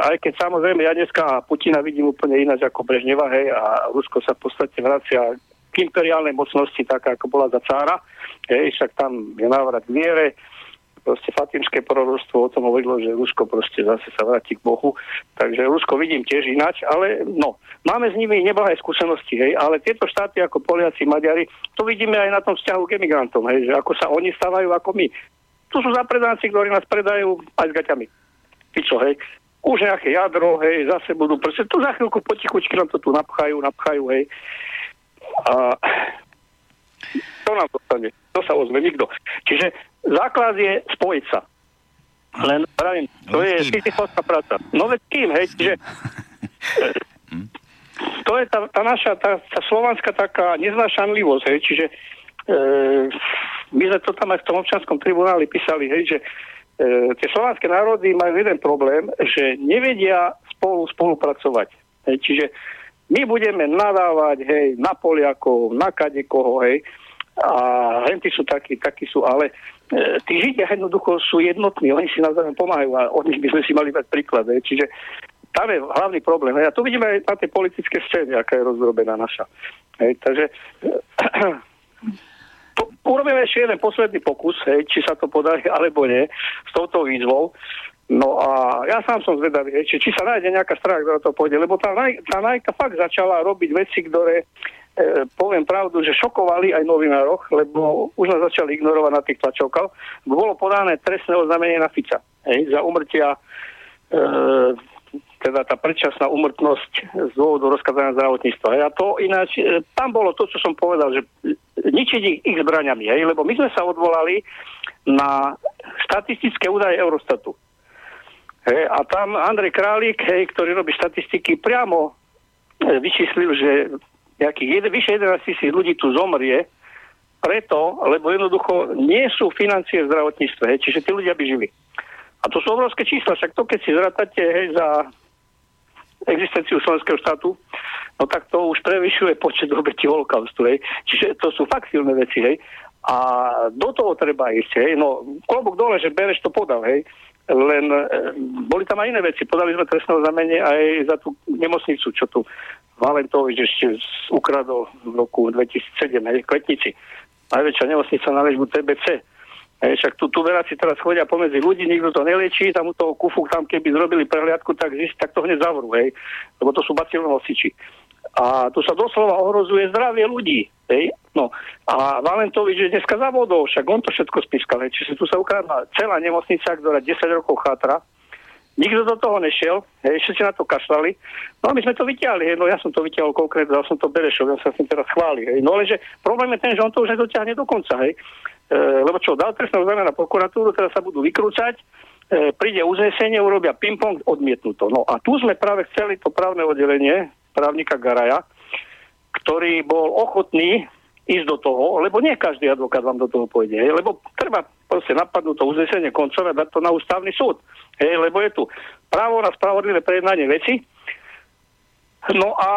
aj keď samozrejme ja dneska Putina vidím úplne ináč ako Brežneva, hej, a Rusko sa v podstate vracia k imperiálnej mocnosti, tak ako bola za cára. Hej, však tam je návrat k viere, proste fatimské proroctvo o tom hovorilo, že Rusko proste zase sa vráti k Bohu. Takže Rusko vidím tiež ináč, ale no, máme s nimi neblahé skúsenosti, hej, ale tieto štáty ako Poliaci, Maďari, to vidíme aj na tom vzťahu k emigrantom, hej, že ako sa oni stávajú ako my. Tu sú zapredáci, ktorí nás predajú aj s gaťami. Ty čo, hej, už nejaké jadro, hej, zase budú proste, tu za chvíľku potichučky nám to tu napchajú, napchajú, hej. A to nám dostane? To sa ozve nikto. Čiže základ je spojiť sa. Len pravím, to no, je sisyfovská práca. No veď kým, hej, čiže to je tá, tá naša, tá, tá slovanská taká neznášanlivosť, hej, čiže e, my sme to tam aj v tom občanskom tribunáli písali, hej, že e, tie slovanské národy majú jeden problém, že nevedia spolu spolupracovať. Hej, čiže My budeme nadávať, hej, na Poliakov, na kadekoho, hej, a henty sú takí, takí sú, ale e, tí Židia jednoducho sú jednotní, oni si navzájom pomáhajú a od nich by sme si mali dať príklad. Hej. Čiže tam je hlavný problém. Hej. A tu vidíme aj na tej politické scéne, aká je rozrobená naša. Hej. Takže to, urobíme ešte jeden posledný pokus, hej, či sa to podarí alebo nie, s touto výzvou. No a ja sám som zvedavý, či, či sa nájde nejaká strana, ktorá to pôjde, lebo tá, naj, tá Najka fakt začala robiť veci, ktoré E, poviem pravdu, že šokovali aj novinároch, lebo už nás začali ignorovať na tých tlačovkách. Bolo podané trestné oznámenie na Fica hej, za umrtia, e, teda tá predčasná umrtnosť z dôvodu rozkazania zdravotníctva. A to ináč, e, tam bolo to, čo som povedal, že ničiť ich, ich zbraniami, hej, lebo my sme sa odvolali na štatistické údaje Eurostatu. Hej, a tam Andrej Králik, hej, ktorý robí štatistiky, priamo e, vyčíslil, že nejakých vyše 11 tisíc ľudí tu zomrie, preto, lebo jednoducho nie sú financie v zdravotníctve, hej, čiže tí ľudia by žili. A to sú obrovské čísla, však to keď si zratáte hej, za existenciu slovenského štátu, no tak to už prevyšuje počet obetí holokaustu, hej. Čiže to sú fakt silné veci, hej. A do toho treba ísť, hej. No, klobok dole, že Bereš to podal, hej. Len e, boli tam aj iné veci. Podali sme trestné oznámenie aj za tú nemocnicu, čo tu Valentovič ešte ukradol v roku 2007, aj Kvetnici. Najväčšia nemocnica na ležbu TBC. Hej, však tu, tu veráci teraz chodia pomedzi ľudí, nikto to neliečí, tam u toho kufu, tam keby zrobili prehliadku, tak, tak to hneď zavrú, hej, lebo to sú bacilonosiči. A tu sa doslova ohrozuje zdravie ľudí. Hej? No. A Valentovič je dneska zavodol, však on to všetko spískal. Hej. Čiže tu sa ukradla celá nemocnica, ktorá 10 rokov chátra, Nikto do toho nešiel, hej, všetci na to kašľali. No a my sme to vyťahli, hej, no ja som to vyťahol konkrétne, dal som to Berešov, ja sa s tým teraz chváli. Hej. No lenže problém je ten, že on to už nedotiahne do konca, hej. E, lebo čo, dal trestné oznámenie na prokuratúru, teraz sa budú vykrúcať, e, príde uznesenie, urobia ping-pong, odmietnuto. No a tu sme práve chceli to právne oddelenie právnika Garaja, ktorý bol ochotný ísť do toho, lebo nie každý advokát vám do toho pôjde, hej, lebo treba proste napadnúť to uznesenie koncové, dať to na ústavný súd. Hej, lebo je tu právo na spravodlivé prejednanie veci. No a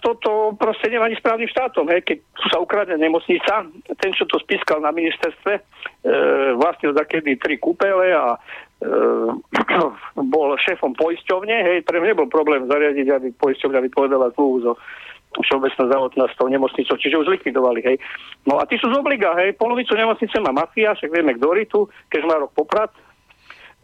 toto proste nemá ani správnym štátom. Hej. Keď sa ukradne nemocnica, ten, čo to spískal na ministerstve, e, vlastne za kedy tri kúpele a bol šéfom poisťovne, hej, pre mňa nebol problém zariadiť, aby poisťovňa vypovedala zmluvu so Všeobecná zdravotná s tou nemocnicou, čiže už zlikvidovali, hej. No a tí sú z obliga, hej, polovicu nemocnice má mafia, však vieme, kto tu, keď má rok poprat,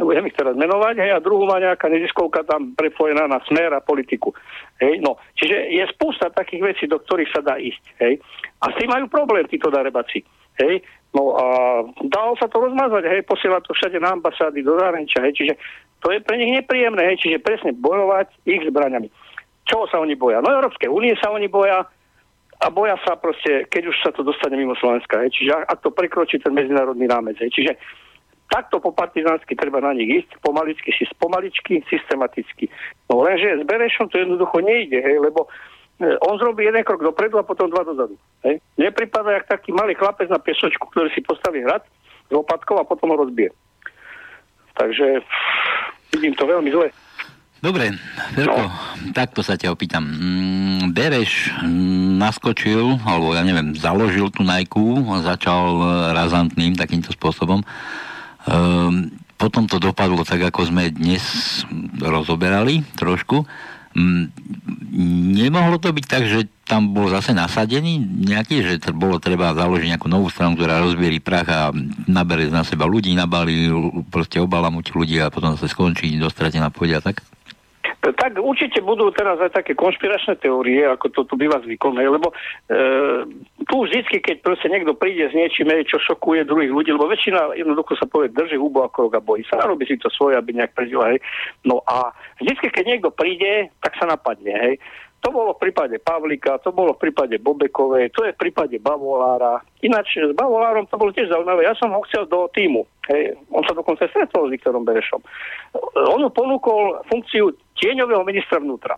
nebudem ich teraz menovať, hej, a druhú má nejaká neziskovka tam prepojená na smer a politiku. Hej, no, čiže je spústa takých vecí, do ktorých sa dá ísť, hej. A s tým majú problém títo darebaci, hej. No a dalo sa to rozmazať, hej, posielať to všade na ambasády do zahraničia, hej, čiže to je pre nich nepríjemné, hej, čiže presne bojovať ich zbraňami. Čo sa oni boja? No Európskej únie sa oni boja, a boja sa proste, keď už sa to dostane mimo Slovenska. Hej. Čiže ak to prekročí ten medzinárodný rámec. Hej. Čiže takto po partizánsky treba na nich ísť, pomaličky, si pomaličky, systematicky. No lenže s Berešom to jednoducho nejde, hej, lebo on zrobí jeden krok dopredu a potom dva dozadu. Hej. Nepripada jak taký malý chlapec na piesočku, ktorý si postaví hrad z opatkov a potom ho rozbije. Takže vidím to veľmi zle. Dobre, Ferko, no. takto sa ťa opýtam. Mm, Bereš naskočil, alebo ja neviem, založil tú Nike, začal razantným takýmto spôsobom. Um, potom to dopadlo tak, ako sme dnes rozoberali trošku. Um, nemohlo to byť tak, že tam bol zase nasadený nejaký, že t- bolo treba založiť nejakú novú stranu, ktorá rozbierí prach a nabere na seba ľudí, nabalí, proste obalamúť ľudí a potom sa skončí dostratená pôde a tak? Tak určite budú teraz aj také konšpiračné teórie, ako to tu býva zvykom, lebo e, tu vždycky, keď proste niekto príde s niečím, čo šokuje druhých ľudí, lebo väčšina jednoducho sa povie, drží hubu ako a bojí sa, robí si to svoje, aby nejak prežila, hej. No a vždycky, keď niekto príde, tak sa napadne, hej. To bolo v prípade Pavlika, to bolo v prípade Bobekovej, to je v prípade Bavolára. Ináč s Bavolárom to bolo tiež zaujímavé. Ja som ho chcel do týmu. Hej. On sa dokonca stretol s Viktorom Berešom. On mu ponúkol funkciu tieňového ministra vnútra.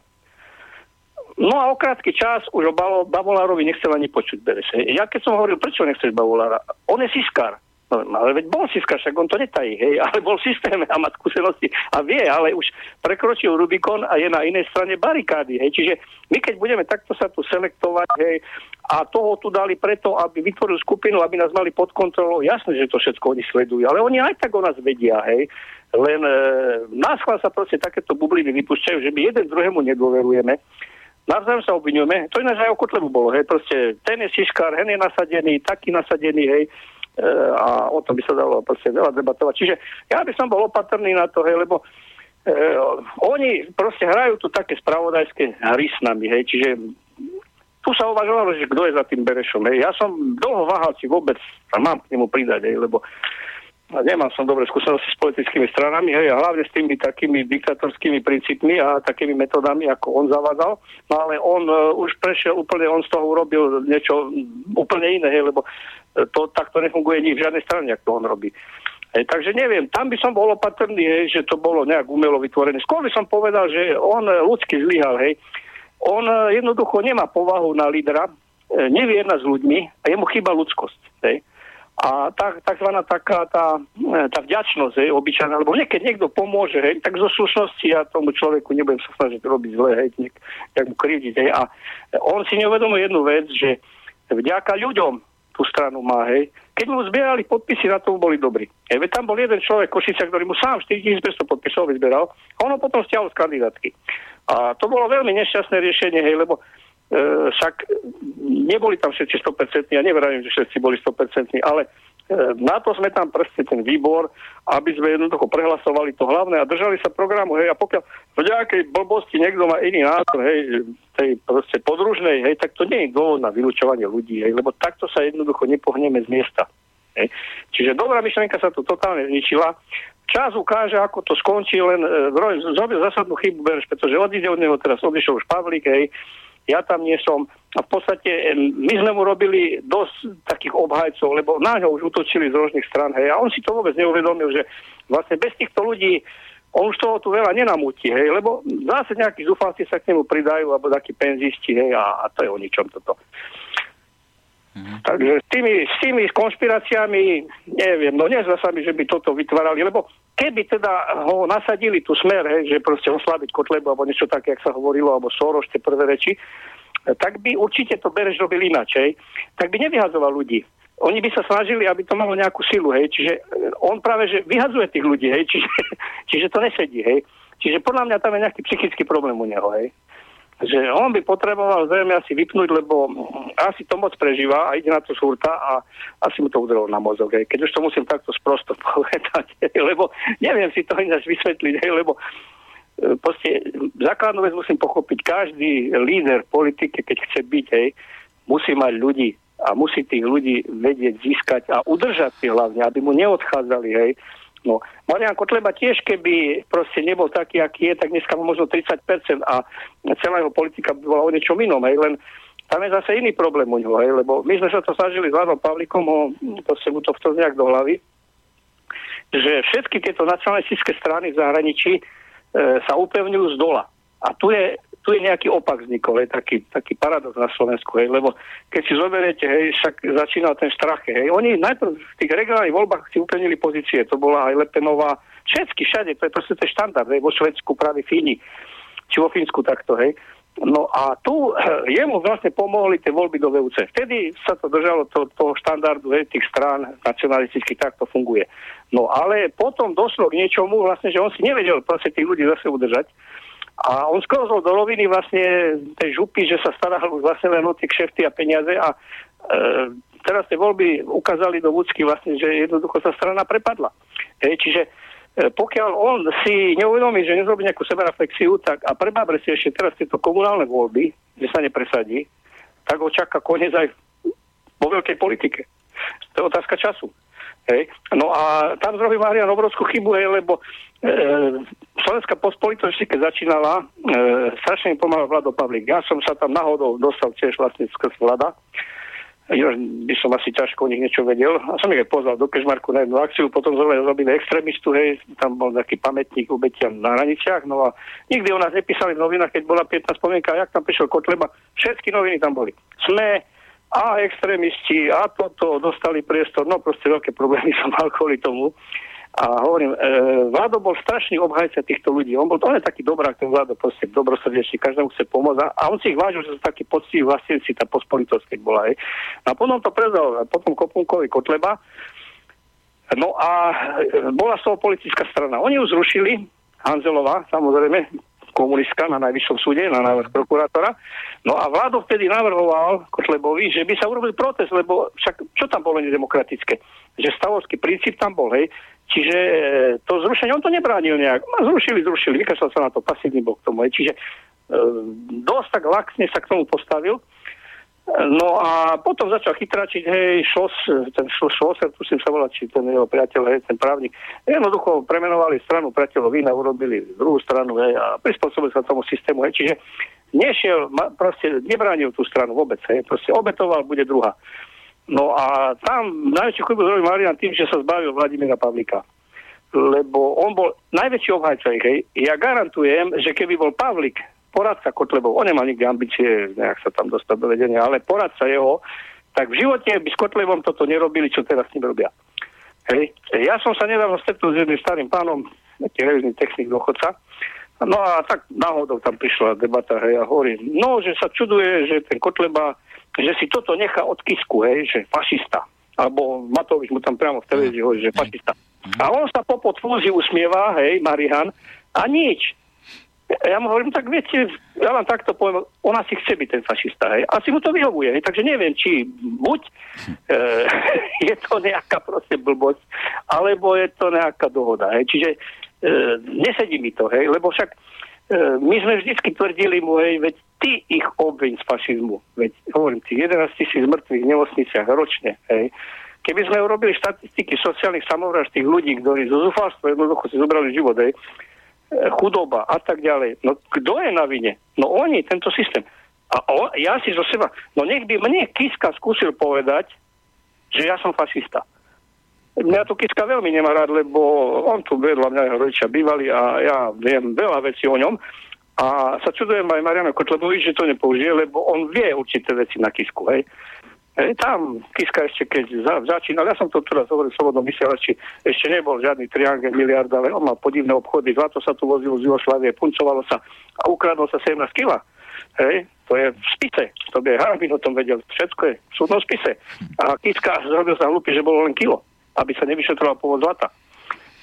No a o krátky čas už o Bavolárovi nechcel ani počuť Bereš. Ja keď som hovoril, prečo nechceš Bavolára? On je siskár. Ale veď bol Siska, však on to netají, hej, ale bol v systéme a má skúsenosti a vie, ale už prekročil Rubikon a je na inej strane barikády, hej. Čiže my keď budeme takto sa tu selektovať, hej, a toho tu dali preto, aby vytvorili skupinu, aby nás mali pod kontrolou, jasné, že to všetko oni sledujú, ale oni aj tak o nás vedia, hej. Len e, nás sa proste takéto bubliny vypúšťajú, že my jeden druhému nedôverujeme. Navzájom sa obvinujeme. To ináč aj o Kotlebu bolo, hej. Proste ten je šiškár, hen je nasadený, taký nasadený, hej. E, a o tom by sa dalo proste veľa debatovať. Čiže ja by som bol opatrný na to, hej, lebo e, oni proste hrajú tu také spravodajské hry s nami, hej, čiže tu sa uvažovalo, že kto je za tým Berešom. Hej. Ja som dlho váhal, či vôbec sa mám k nemu pridať, hej, lebo nemám som dobré skúsenosti s politickými stranami, hej, a hlavne s tými takými diktatorskými princípmi a takými metodami, ako on zavádzal. No ale on uh, už prešiel úplne, on z toho urobil niečo úplne iné, hej, lebo to takto nefunguje ni v žiadnej strane, ako to on robí. Hej, takže neviem, tam by som bol opatrný, hej, že to bolo nejak umelo vytvorené. Skôr by som povedal, že on ľudsky zlyhal, hej. On jednoducho nemá povahu na lídra, nevie jedna s ľuďmi a jemu chýba ľudskosť. Hej. A tá, takzvaná taká tá, eh, tá vďačnosť, hej, obyčajná, lebo niekedy niekto pomôže, hej, tak zo slušnosti ja tomu človeku nebudem sa snažiť robiť zle, hej, nejak, nejak mu krivdiť, hej. A on si neuvedomuje jednu vec, že vďaka ľuďom tú stranu má, hej. Keď mu zbierali podpisy, na to boli dobrí. Hej, veď tam bol jeden človek, Košica, ktorý mu sám 4500 podpisov vyzberal, a on ho potom stiahol z kandidátky. A to bolo veľmi nešťastné riešenie, hej, lebo e, však neboli tam všetci 100%, ja neverím, že všetci boli 100%, ale E, na to sme tam proste ten výbor, aby sme jednoducho prehlasovali to hlavné a držali sa programu, hej, a pokiaľ v nejakej blbosti niekto má iný názor, hej, tej proste podružnej, hej, tak to nie je dôvod na vylúčovanie ľudí, hej, lebo takto sa jednoducho nepohneme z miesta. Hej. Čiže dobrá myšlienka sa tu totálne zničila. Čas ukáže, ako to skončí, len e, zrobil zásadnú chybu pretože odíde od neho, teraz odišiel už Pavlík, hej, ja tam nie som. A v podstate my sme mu robili dosť takých obhajcov, lebo na ňo už utočili z rôznych stran. Hej. A on si to vôbec neuvedomil, že vlastne bez týchto ľudí on už toho tu veľa nenamúti, hej, lebo zase nejakí zúfalci sa k nemu pridajú, alebo takí penzisti, hej, a, a to je o ničom toto. Mm-hmm. Takže s tými, s tými konšpiráciami, neviem, no nezdá sa mi, že by toto vytvárali, lebo keby teda ho nasadili tu smer, hej, že proste oslabiť Kotlebu, alebo niečo také, jak sa hovorilo, alebo Soros, tie prvé reči, tak by určite to Bereš robil inačej, tak by nevyhazoval ľudí. Oni by sa snažili, aby to malo nejakú silu, hej, čiže on práve, že vyhazuje tých ľudí, hej, čiže, čiže to nesedí, hej. Čiže podľa mňa tam je nejaký psychický problém u neho, hej že on by potreboval zrejme asi vypnúť, lebo asi to moc prežíva a ide na to súrta a asi mu to udrelo na mozog. Hej. Keď už to musím takto sprosto povedať, hej, lebo neviem si to ináč vysvetliť, hej, lebo e, proste základnú vec musím pochopiť. Každý líder politike, keď chce byť, hej, musí mať ľudí a musí tých ľudí vedieť získať a udržať si hlavne, aby mu neodchádzali, hej, No, Marian Kotleba tiež, keby proste nebol taký, aký je, tak dneska má možno 30% a celá jeho politika by bola o niečom inom, hej, len tam je zase iný problém u ňoho, hej, lebo my sme sa to snažili s Vladom Pavlikom, ho, proste mu to vto nejak do hlavy, že všetky tieto nacionalistické strany v zahraničí e, sa upevňujú z dola. A tu je tu je nejaký opak vznikol, je taký, taký paradox na Slovensku, hej, lebo keď si zoberiete, hej, však začínal ten strach, hej, oni najprv v tých regionálnych voľbách si upevnili pozície, to bola aj Lepenová, všetky všade, to je proste ten štandard, hej, vo Švedsku práve Fíni, či vo Fínsku takto, hej. No a tu jemu vlastne pomohli tie voľby do VUC. Vtedy sa to držalo to, toho štandardu hej, tých strán nacionalistických, tak to funguje. No ale potom došlo k niečomu, vlastne, že on si nevedel proste tých ľudí zase udržať. A on sklzol do roviny vlastne tej župy, že sa staral vlastne len o tie kšefty a peniaze a e, teraz tie voľby ukázali do Vúcky vlastne, že jednoducho sa strana prepadla. E, čiže pokiaľ on si neuvedomí, že nezrobí nejakú sebereflexiu, tak a prebábre si ešte teraz tieto komunálne voľby, kde sa nepresadí, tak ho čaká koniec aj vo veľkej politike. To je otázka času. Hej. No a tam zrobí Marian obrovskú chybu, hej, lebo e, Slovenská pospolitosť, keď začínala, e, strašne mi pomáhal Vlado Pavlík. Ja som sa tam náhodou dostal tiež vlastne skrz Vlada. Ja by som asi ťažko o nich niečo vedel. A som ich aj pozval do Kežmarku na jednu akciu, potom sme robili extrémistu, hej, tam bol taký pamätník ubetiam na hraniciach, no a nikdy o nás nepísali v novinách, keď bola 15 spomienka, jak tam prišiel Kotleba, všetky noviny tam boli. Sme, a extrémisti a toto dostali priestor, no proste veľké problémy som mal kvôli tomu. A hovorím, e, Vlado bol strašný obhajca týchto ľudí. On bol to taký dobrák, ten Vlado, proste dobrosrdečný, každému chce pomôcť. A, a on si ich vážil, že sú takí poctiví vlastníci, tá pospolitosť, keď bola. Hej. A potom to prezal, potom Kopunkovi Kotleba. No a e, bola z toho politická strana. Oni ju zrušili, Hanzelová, samozrejme, komunistka na najvyššom súde, na návrh prokurátora. No a vládo vtedy navrhoval Kotlebovi, že by sa urobil protest, lebo však čo tam bolo nedemokratické? Že stavovský princíp tam bol, hej. Čiže e, to zrušenie, on to nebránil nejak. No, zrušili, zrušili, vykašľal sa na to, pasívny bol k tomu. Hej. Čiže e, dosť tak laxne sa k tomu postavil. No a potom začal chytračiť, hej, Šos, ten Šloser, tuším sa volá, či ten jeho priateľ, hej, ten právnik. Jednoducho premenovali stranu priateľov vína, urobili druhú stranu, hej, a prispôsobili sa tomu systému, hej, čiže nešiel, proste nebránil tú stranu vôbec, hej, proste obetoval, bude druhá. No a tam najväčší chybu zrobil Marian tým, že sa zbavil Vladimíra Pavlika. Lebo on bol najväčší obhajca, hej. Ja garantujem, že keby bol Pavlik poradca Kotlebov, on nemá nikdy ambície nejak sa tam dostať do vedenia, ale poradca jeho, tak v živote by s Kotlebom toto nerobili, čo teraz s ním robia. Hej. Ja som sa nedávno stretol s jedným starým pánom, revizný technik dochodca, no a tak náhodou tam prišla debata, hej, a hovorí, no, že sa čuduje, že ten Kotleba, že si toto nechá od Kisku, hej, že fašista. Alebo Matovič mu tam priamo v televízii hovorí, že fašista. A on sa po podfúzi usmieva, hej, Marihan, a nič. Ja mu hovorím, tak viete, ja vám takto poviem, ona si chce byť ten fašista, hej. Asi mu to vyhovuje, hej. takže neviem, či buď e, je to nejaká proste blbosť, alebo je to nejaká dohoda, hej. Čiže e, nesedí mi to, hej, lebo však e, my sme vždycky tvrdili mu, hej, veď ty ich obviň z fašizmu, veď hovorím ti, 11 tisíc mŕtvych v nemocniciach ročne, hej. Keby sme urobili štatistiky sociálnych samovražd tých ľudí, ktorí zo zúfalstva jednoducho si zobrali život, hej, chudoba a tak ďalej. No kto je na vine? No oni, tento systém. A on, ja si zo seba, no nech by mne Kiska skúsil povedať, že ja som fašista. Mňa to Kiska veľmi nemá rád, lebo on tu vedľa mňa jeho rodičia bývali a ja viem veľa vecí o ňom. A sa čudujem aj Mariana Kotlebovi, že to nepoužije, lebo on vie určité veci na Kisku. Hej. Hej, tam Kiska ešte keď za, začínal, ja som to teraz hovoril v slobodnom vysielači, ešte nebol žiadny triangel miliard, ale on mal podivné obchody, zlato sa tu vozilo z Jugoslávie, puncovalo sa a ukradlo sa 17 kg. Hej, to je v spise, to by Harabin o tom vedel, všetko je v súdnom spise. A Kiska zrobil sa hlupý, že bolo len kilo, aby sa nevyšetroval pôvod zlata.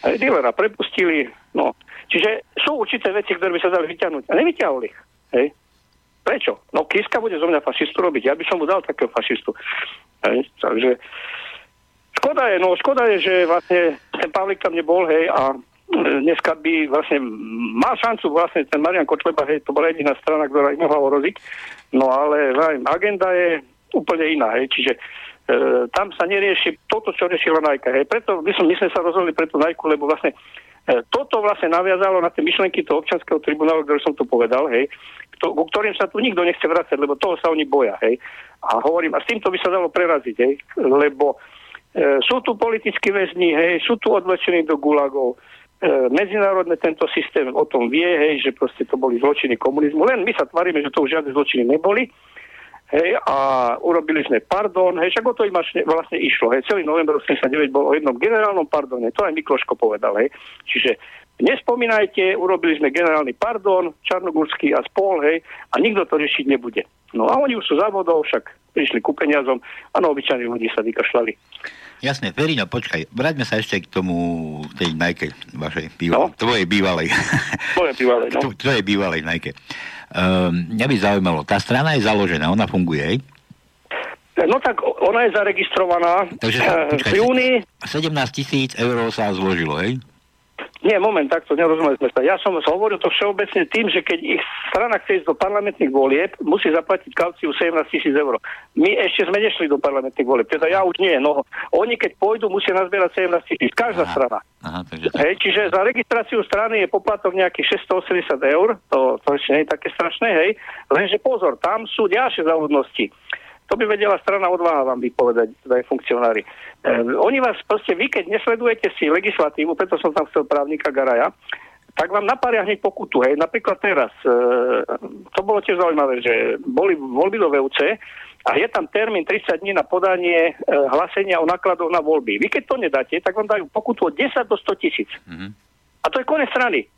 Hej, dealera prepustili, no. Čiže sú určité veci, ktoré by sa dali vyťahnuť a nevyťahol ich. Hej. Prečo? No Kiska bude zo mňa fašistu robiť. Ja by som mu dal takého fašistu. Hej, takže škoda je, no škoda je, že vlastne ten Pavlik tam nebol, hej, a e, dneska by vlastne mal šancu vlastne ten Marian Kočleba, hej, to bola jediná strana, ktorá im mohla oroziť. No ale vajím, agenda je úplne iná, hej, čiže e, tam sa nerieši toto, čo riešila Najka, hej. Preto my, som, my sme sa rozhodli pre tú Najku, lebo vlastne toto vlastne naviazalo na tie myšlenky toho občanského tribunálu, ktoré som tu povedal, hej, to, ku ktorým sa tu nikto nechce vrácať, lebo toho sa oni boja. Hej. A hovorím, a s týmto by sa dalo preraziť, hej, lebo e, sú tu politickí väzni, hej, sú tu odvlečení do gulagov, e, medzinárodne tento systém o tom vie, hej, že proste to boli zločiny komunizmu, len my sa tvárime, že to už žiadne zločiny neboli, hej, a urobili sme pardon, hej, však o to im vlastne išlo, hej, celý november 89 bol o jednom generálnom pardone, to aj Mikloško povedal, hej, čiže Nespomínajte, urobili sme generálny pardon, Čarnogórsky a spol, hej, a nikto to riešiť nebude. No a oni už sú závodov, však prišli ku peniazom a na obyčajných ľudí sa vykašľali. Jasne, Ferino, počkaj, vráťme sa ešte k tomu, tej Nike vašej bývalej, no? tvojej bývalej. Tvojej bývalej, no. Tvojej bývalej Nike. Um, mňa by zaujímalo, tá strana je založená, ona funguje, hej? No tak ona je zaregistrovaná Takže sa, eh, počkaj, v júni. 17 tisíc eur sa zložilo, hej? Nie, moment, takto nerozumeli sme sa. Ja som hovoril to všeobecne tým, že keď ich strana chce ísť do parlamentných volieb, musí zaplatiť kauciu 17 tisíc eur. My ešte sme nešli do parlamentných volieb, teda ja už nie. No, oni keď pôjdu, musia nazbierať 17 tisíc. Každá aha, strana. Aha, takže tak. Hej, čiže za registráciu strany je poplatok nejakých 680 eur, to, to ešte nie je také strašné, hej. Lenže pozor, tam sú ďalšie závodnosti. To by vedela strana odváha vám vypovedať, teda aj funkcionári. E, oni vás proste, vy keď nesledujete si legislatívu, preto som tam chcel právnika Garaja, tak vám napária hneď pokutu. Hej. Napríklad teraz, e, to bolo tiež zaujímavé, že boli voľby do VUC a je tam termín 30 dní na podanie e, hlasenia o nákladoch na voľby. Vy keď to nedáte, tak vám dajú pokutu od 10 do 100 tisíc. Mm-hmm. A to je konec strany.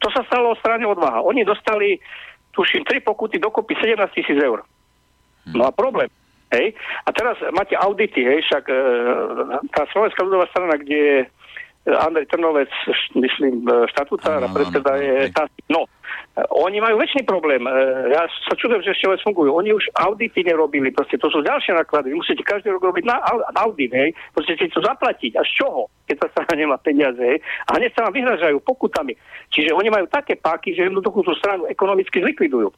To sa stalo o strane odvaha. Oni dostali, tuším, tri pokuty dokopy 17 tisíc eur. No a problém. Hej. A teraz máte audity, hej, však e, tá Slovenská ľudová strana, kde je Andrej Trnovec, myslím, e, štatutár a predseda je... Tá, no, e, oni majú väčší problém. E, ja sa čudujem, že ešte vôbec fungujú. Oni už audity nerobili. Proste to sú ďalšie náklady. Vy musíte každý rok robiť na audit, hej. Proste si to zaplatiť. A z čoho? Keď sa strana nemá peniaze, hej. A hneď sa vám vyhražajú pokutami. Čiže oni majú také páky, že jednoducho tú stranu ekonomicky zlikvidujú.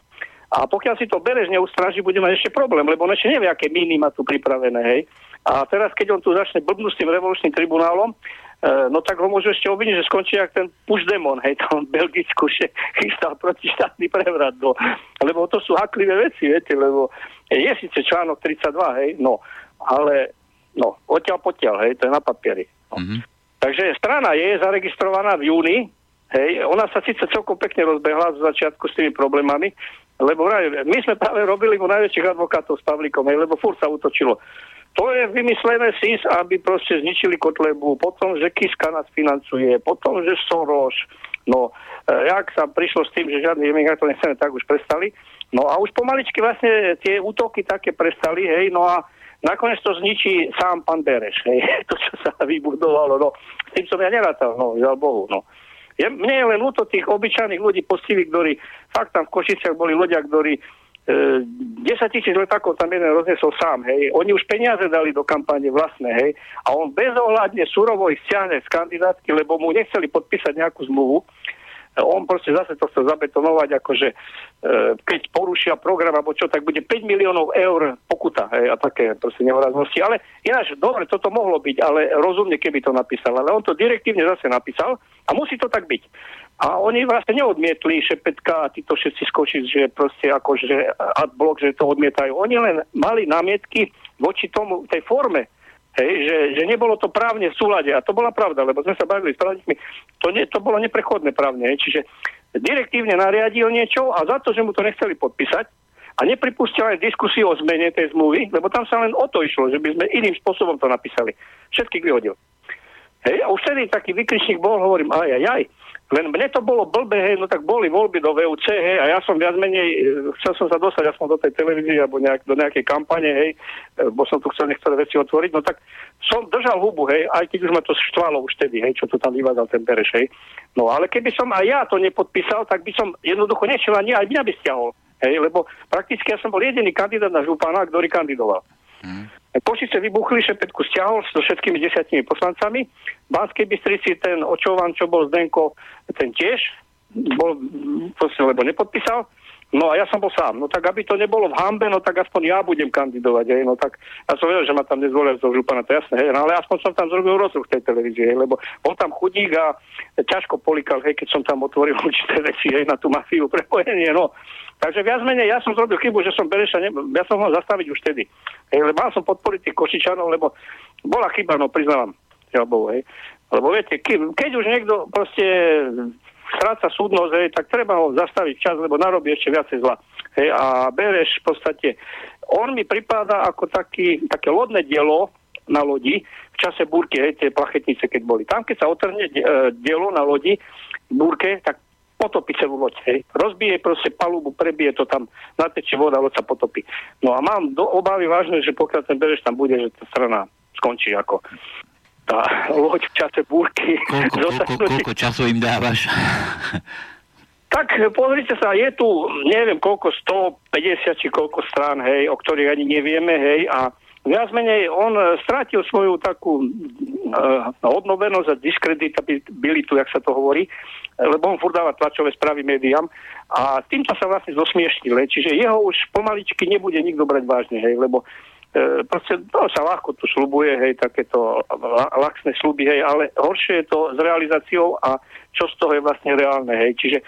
A pokiaľ si to bereš, neustráži, bude mať ešte problém, lebo on ešte nevie, aké míny má tu pripravené, hej. A teraz, keď on tu začne blbnúť s tým revolučným tribunálom, E, no tak ho môžu ešte obviniť, že skončí jak ten Puigdemont, hej, tam v Belgicku že chystal protištátny prevrat, no. Lebo to sú haklivé veci, viete, lebo je síce článok 32, hej, no, ale no, odtiaľ potiaľ, hej, to je na papieri. No. Mm-hmm. Takže strana je zaregistrovaná v júni, hej, ona sa síce celkom pekne rozbehla z začiatku s tými problémami, lebo my sme práve robili u najväčších advokátov s Pavlíkom, hej, lebo furt sa utočilo to je vymyslené SIS, aby proste zničili Kotlebu, potom, že Kiska nás financuje, potom, že Soros, no, e, jak sa prišlo s tým, že žiadny imigrantov nechceme, tak už prestali. No a už pomaličky vlastne tie útoky také prestali, hej, no a nakoniec to zničí sám pán Bereš, hej, to, čo sa vybudovalo, no, s tým som ja nerátal, no, žiaľ Bohu, no. Je, mne je len ľúto tých obyčajných ľudí postivých, ktorí fakt tam v Košiciach boli ľudia, ktorí 10 e, tisíc letákov tam jeden roznesol sám, hej. Oni už peniaze dali do kampane vlastné, hej. A on bezohľadne surovo ich stiahne z kandidátky, lebo mu nechceli podpísať nejakú zmluvu. On proste zase to chce zabetonovať, akože e, keď porušia program alebo čo, tak bude 5 miliónov eur pokuta hej, a také proste nehoraznosti. Ale ináč, dobre, toto mohlo byť, ale rozumne, keby to napísal. Ale on to direktívne zase napísal a musí to tak byť. A oni vlastne neodmietli Šepetka a títo všetci skočiť, že proste akože adblock, že to odmietajú. Oni len mali námietky voči tomu, tej forme, hej, že, že nebolo to právne v súlade. A to bola pravda, lebo sme sa bavili s právnikmi. To, nie, to bolo neprechodné právne. Hej. Čiže direktívne nariadil niečo a za to, že mu to nechceli podpísať, a nepripustil aj diskusiu o zmene tej zmluvy, lebo tam sa len o to išlo, že by sme iným spôsobom to napísali. Všetkých vyhodil. Hej, a už vtedy taký vykričník bol, hovorím, aj, aj, aj. Len mne to bolo blbé, hej, no tak boli voľby do VUC, hej, a ja som viac menej, e, chcel som sa dostať aspoň do tej televízie alebo nejak, do nejakej kampane, hej, e, bo som tu chcel niektoré veci otvoriť, no tak som držal hubu, hej, aj keď už ma to štvalo už tedy, hej, čo tu tam vyvádzal ten Bereš, hej. No ale keby som aj ja to nepodpísal, tak by som jednoducho nešiel ani aj mňa by stiahol, hej, lebo prakticky ja som bol jediný kandidát na župana, ktorý kandidoval. Hmm. Košice vybuchli, Šepetku stiahol so všetkými desiatimi poslancami. V Banskej Bystrici ten očovan, čo bol Zdenko, ten tiež bol, proste, lebo nepodpísal. No a ja som bol sám. No tak aby to nebolo v hambe, no tak aspoň ja budem kandidovať. Hej. No tak ja som vedel, že ma tam nezvolia zo župana, to jasné. Hej. No ale aspoň som tam zrobil rozruch tej televízie, hej, lebo bol tam chudík a ťažko polikal, hej, keď som tam otvoril určité veci hej, na tú mafiu prepojenie. No. Takže viac menej ja som zrobil chybu, že som Bereša, ne, ja som ho zastaviť už vtedy. Hej, lebo mal som podporiť tých Košičanov, lebo bola chyba, no priznávam. hej. Lebo viete, keď už niekto proste stráca súdnosť, hej, tak treba ho zastaviť čas, lebo narobí ešte viacej zla. Hej, a Bereš v podstate, on mi pripadá ako taký, také lodné dielo na lodi v čase búrky, hej, tie plachetnice, keď boli. Tam, keď sa otrhne e, dielo na lodi búrke, tak potopí celú loď. Hej. Rozbije proste palubu, prebije to tam, natečie voda, loď sa potopí. No a mám do obavy vážne, že pokiaľ ten Bereš tam bude, že tá strana skončí ako tá loď v čase búrky. Koľko, koľko, koľko času im dávaš? Tak pozrite sa, je tu neviem koľko, 150 či koľko strán, hej, o ktorých ani nevieme, hej, a viac menej on strátil svoju takú uh, odnovenosť a diskreditabilitu, jak sa to hovorí, lebo on furt dáva tlačové správy médiám a týmto sa vlastne zosmiešnil, čiže jeho už pomaličky nebude nikto brať vážne, hej, lebo E, proste to sa ľahko tu slubuje, hej, takéto laxné sluby, hej, ale horšie je to s realizáciou a čo z toho je vlastne reálne, hej. Čiže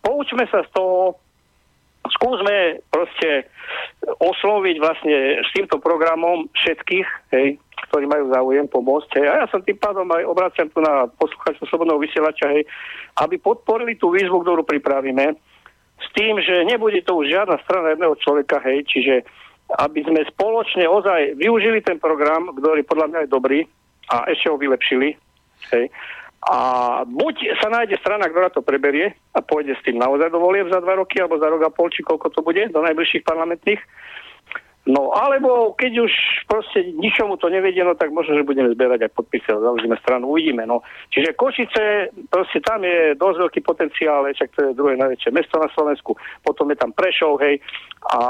poučme sa z toho, skúsme proste osloviť vlastne s týmto programom všetkých, hej, ktorí majú záujem pomôcť. Hej. A ja sa tým pádom aj obraciam tu na poslucháčov Slobodného vysielača, hej, aby podporili tú výzvu, ktorú pripravíme, s tým, že nebude to už žiadna strana jedného človeka, hej, čiže aby sme spoločne ozaj využili ten program, ktorý podľa mňa je dobrý a ešte ho vylepšili. Hej. A buď sa nájde strana, ktorá to preberie a pôjde s tým naozaj do volieb za dva roky alebo za rok a pol, či koľko to bude, do najbližších parlamentných, No alebo keď už proste ničomu to nevedie, no tak možno, že budeme zbierať aj podpisy a založíme stranu, uvidíme. No. Čiže Košice, proste tam je dosť veľký potenciál, však to je druhé najväčšie mesto na Slovensku, potom je tam Prešov, hej, a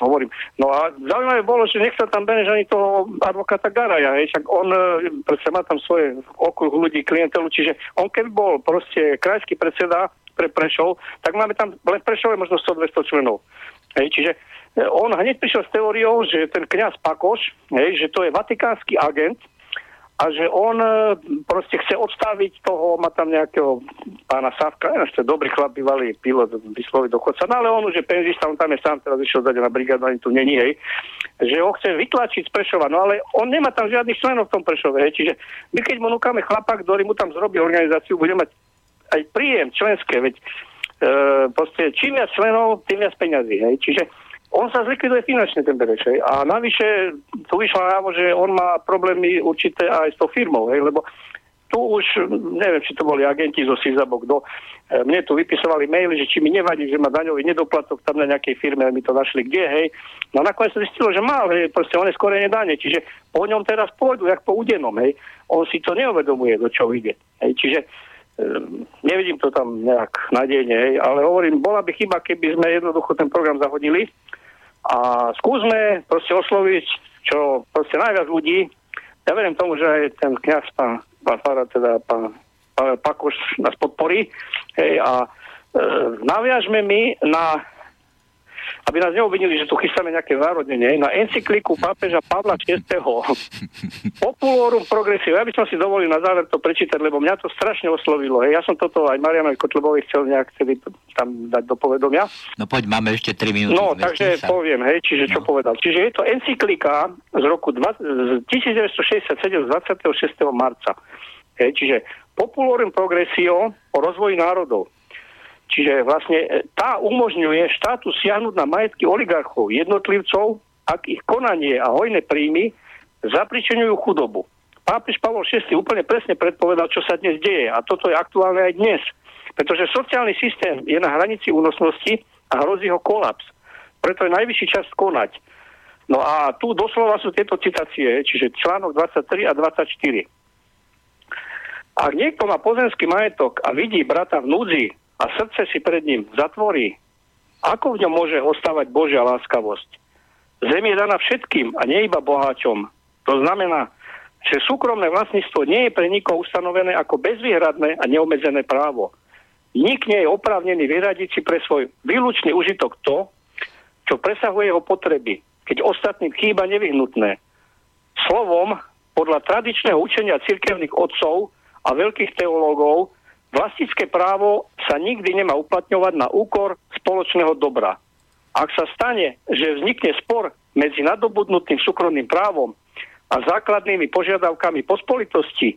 hovorím. No a zaujímavé bolo, že nechcel tam Beneš ani toho advokáta Garaja, hej, však on e, proste má tam svoje okruh ľudí, klientelu, čiže on keď bol proste krajský predseda pre Prešov, tak máme tam len v Prešove možno 100-200 členov. Hej, čiže on hneď prišiel s teóriou, že ten kňaz Pakoš, hej, že to je vatikánsky agent a že on e, proste chce odstaviť toho, má tam nejakého pána Savka, je dobrý chlap, bývalý pilot, vysloviť dochodca, no ale on už je penzista, on tam je sám, teraz išiel zade na brigádu, ani tu není, hej, že ho chce vytlačiť z Prešova, no ale on nemá tam žiadnych členov v tom Prešove, hej, čiže my keď mu núkame chlapa, ktorý mu tam zrobí organizáciu, bude mať aj príjem členské, veď e, proste čím viac členov, tým viac peňazí, hej, čiže on sa zlikviduje finančne ten Berešej. A navyše tu vyšlo návo, že on má problémy určité aj s tou firmou, hej, lebo tu už, neviem, či to boli agenti zo Sizabo, kto, e, mne tu vypisovali maily, že či mi nevadí, že má daňový nedoplatok tam na nejakej firme, mi to našli kde, hej. No a nakoniec sa zistilo, že má, hej, proste on je skôr nedane, čiže po ňom teraz pôjdu, jak po udenom, hej. On si to neuvedomuje, do čo ide. Hej. Čiže Ehm, nevidím to tam nejak nadejne, hej, ale hovorím, bola by chyba, keby sme jednoducho ten program zahodili a skúsme proste osloviť, čo proste najviac ľudí. Ja verím tomu, že aj ten kniaz, pán, pán Fara, teda pán Pavel Pakoš nás podporí hej, a e, naviažme my na aby nás neobvinili, že tu chystáme nejaké zárodnenie, na encykliku pápeža Pavla VI. Populorum progresiv. Ja by som si dovolil na záver to prečítať, lebo mňa to strašne oslovilo. Hej. Ja som toto aj Marianovi Kotlebovi chcel nejak chceli tam dať do povedomia. No poď, máme ešte 3 minúty. No, takže sa. poviem, hej, čiže čo no. povedal. Čiže je to encyklika z roku 20, z 1967 z 26. marca. Hej, čiže Populorum progresio o rozvoji národov. Čiže vlastne e, tá umožňuje štátu siahnuť na majetky oligarchov, jednotlivcov, ak ich konanie a hojné príjmy zapričenujú chudobu. Pápež Pavol VI úplne presne predpovedal, čo sa dnes deje a toto je aktuálne aj dnes. Pretože sociálny systém je na hranici únosnosti a hrozí ho kolaps. Preto je najvyšší čas konať. No a tu doslova sú tieto citácie, čiže článok 23 a 24. Ak niekto má pozemský majetok a vidí brata v núdzi, a srdce si pred ním zatvorí, ako v ňom môže ostávať Božia láskavosť? Zem je daná všetkým a nie iba boháčom. To znamená, že súkromné vlastníctvo nie je pre nikoho ustanovené ako bezvýhradné a neobmedzené právo. Nik nie je oprávnený vyradiť si pre svoj výlučný užitok to, čo presahuje jeho potreby, keď ostatným chýba nevyhnutné. Slovom, podľa tradičného učenia cirkevných otcov a veľkých teológov, Vlastické právo sa nikdy nemá uplatňovať na úkor spoločného dobra. Ak sa stane, že vznikne spor medzi nadobudnutým súkromným právom a základnými požiadavkami pospolitosti,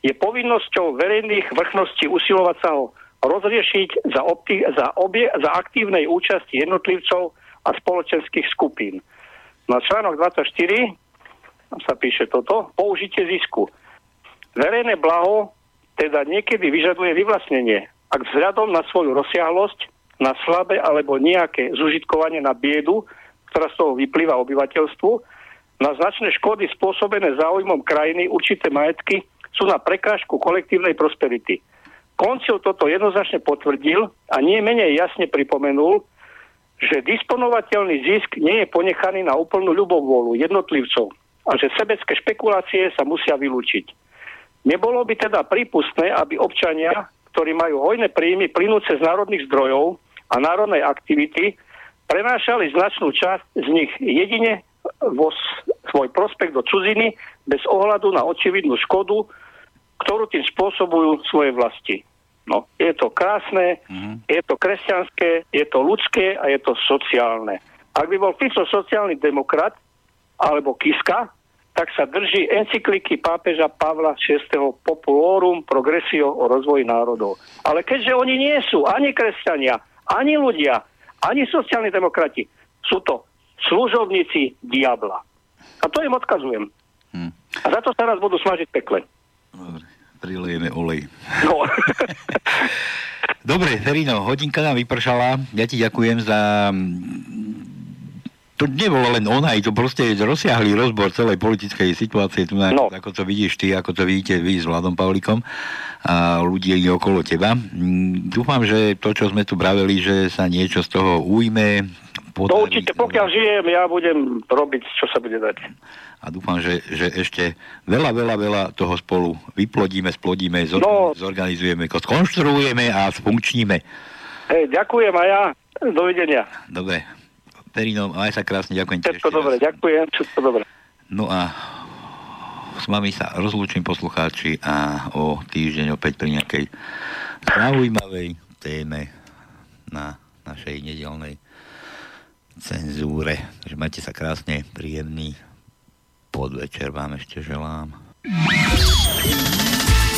je povinnosťou verejných vrchností usilovať sa ho rozriešiť za, opti- za, obie- za aktívnej účasti jednotlivcov a spoločenských skupín. Na článok 24 sa píše toto, použitie zisku. Verejné blaho teda niekedy vyžaduje vyvlastnenie. Ak vzhľadom na svoju rozsiahlosť, na slabé alebo nejaké zužitkovanie na biedu, ktorá z toho vyplýva obyvateľstvu, na značné škody spôsobené záujmom krajiny určité majetky sú na prekážku kolektívnej prosperity. Koncil toto jednoznačne potvrdil a nie menej jasne pripomenul, že disponovateľný zisk nie je ponechaný na úplnú ľubovôľu jednotlivcov a že sebecké špekulácie sa musia vylúčiť. Nebolo by teda prípustné, aby občania, ktorí majú hojné príjmy plynúce z národných zdrojov a národnej aktivity, prenášali značnú časť z nich jedine vo svoj prospekt do cudziny bez ohľadu na očividnú škodu, ktorú tým spôsobujú svoje vlasti. No, je to krásne, mm-hmm. je to kresťanské, je to ľudské a je to sociálne. Ak by bol Fico sociálny demokrat alebo Kiska, tak sa drží encykliky pápeža Pavla VI. Populorum Progressio o rozvoji národov. Ale keďže oni nie sú ani kresťania, ani ľudia, ani sociálni demokrati, sú to služobníci diabla. A to im odkazujem. Hmm. A za to sa raz budú smažiť pekle. Dobre, prilejeme olej. No. Dobre, Ferino, hodinka nám vypršala. Ja ti ďakujem za to nebolo len ona, to proste rozsiahli rozbor celej politickej situácie, tu na, no. ako to vidíš ty, ako to vidíte vy s Vladom Pavlikom a ľudí okolo teba. Mm, dúfam, že to, čo sme tu bravili, že sa niečo z toho ujme. Podarí, no určite, pokiaľ žijem, ja budem robiť, čo sa bude dať. A dúfam, že, že ešte veľa, veľa, veľa toho spolu vyplodíme, splodíme, no. zorganizujeme, skonštruujeme a sfunkčníme. Hej, ďakujem a ja. Dovidenia. Dobre, Perino, aj sa krásne, ďakujem Všetko dobre, raz. ďakujem, všetko dobre. No a s vami sa rozlúčim poslucháči a o týždeň opäť pri nejakej zaujímavej téme na našej nedelnej cenzúre. Takže majte sa krásne, príjemný podvečer vám ešte želám.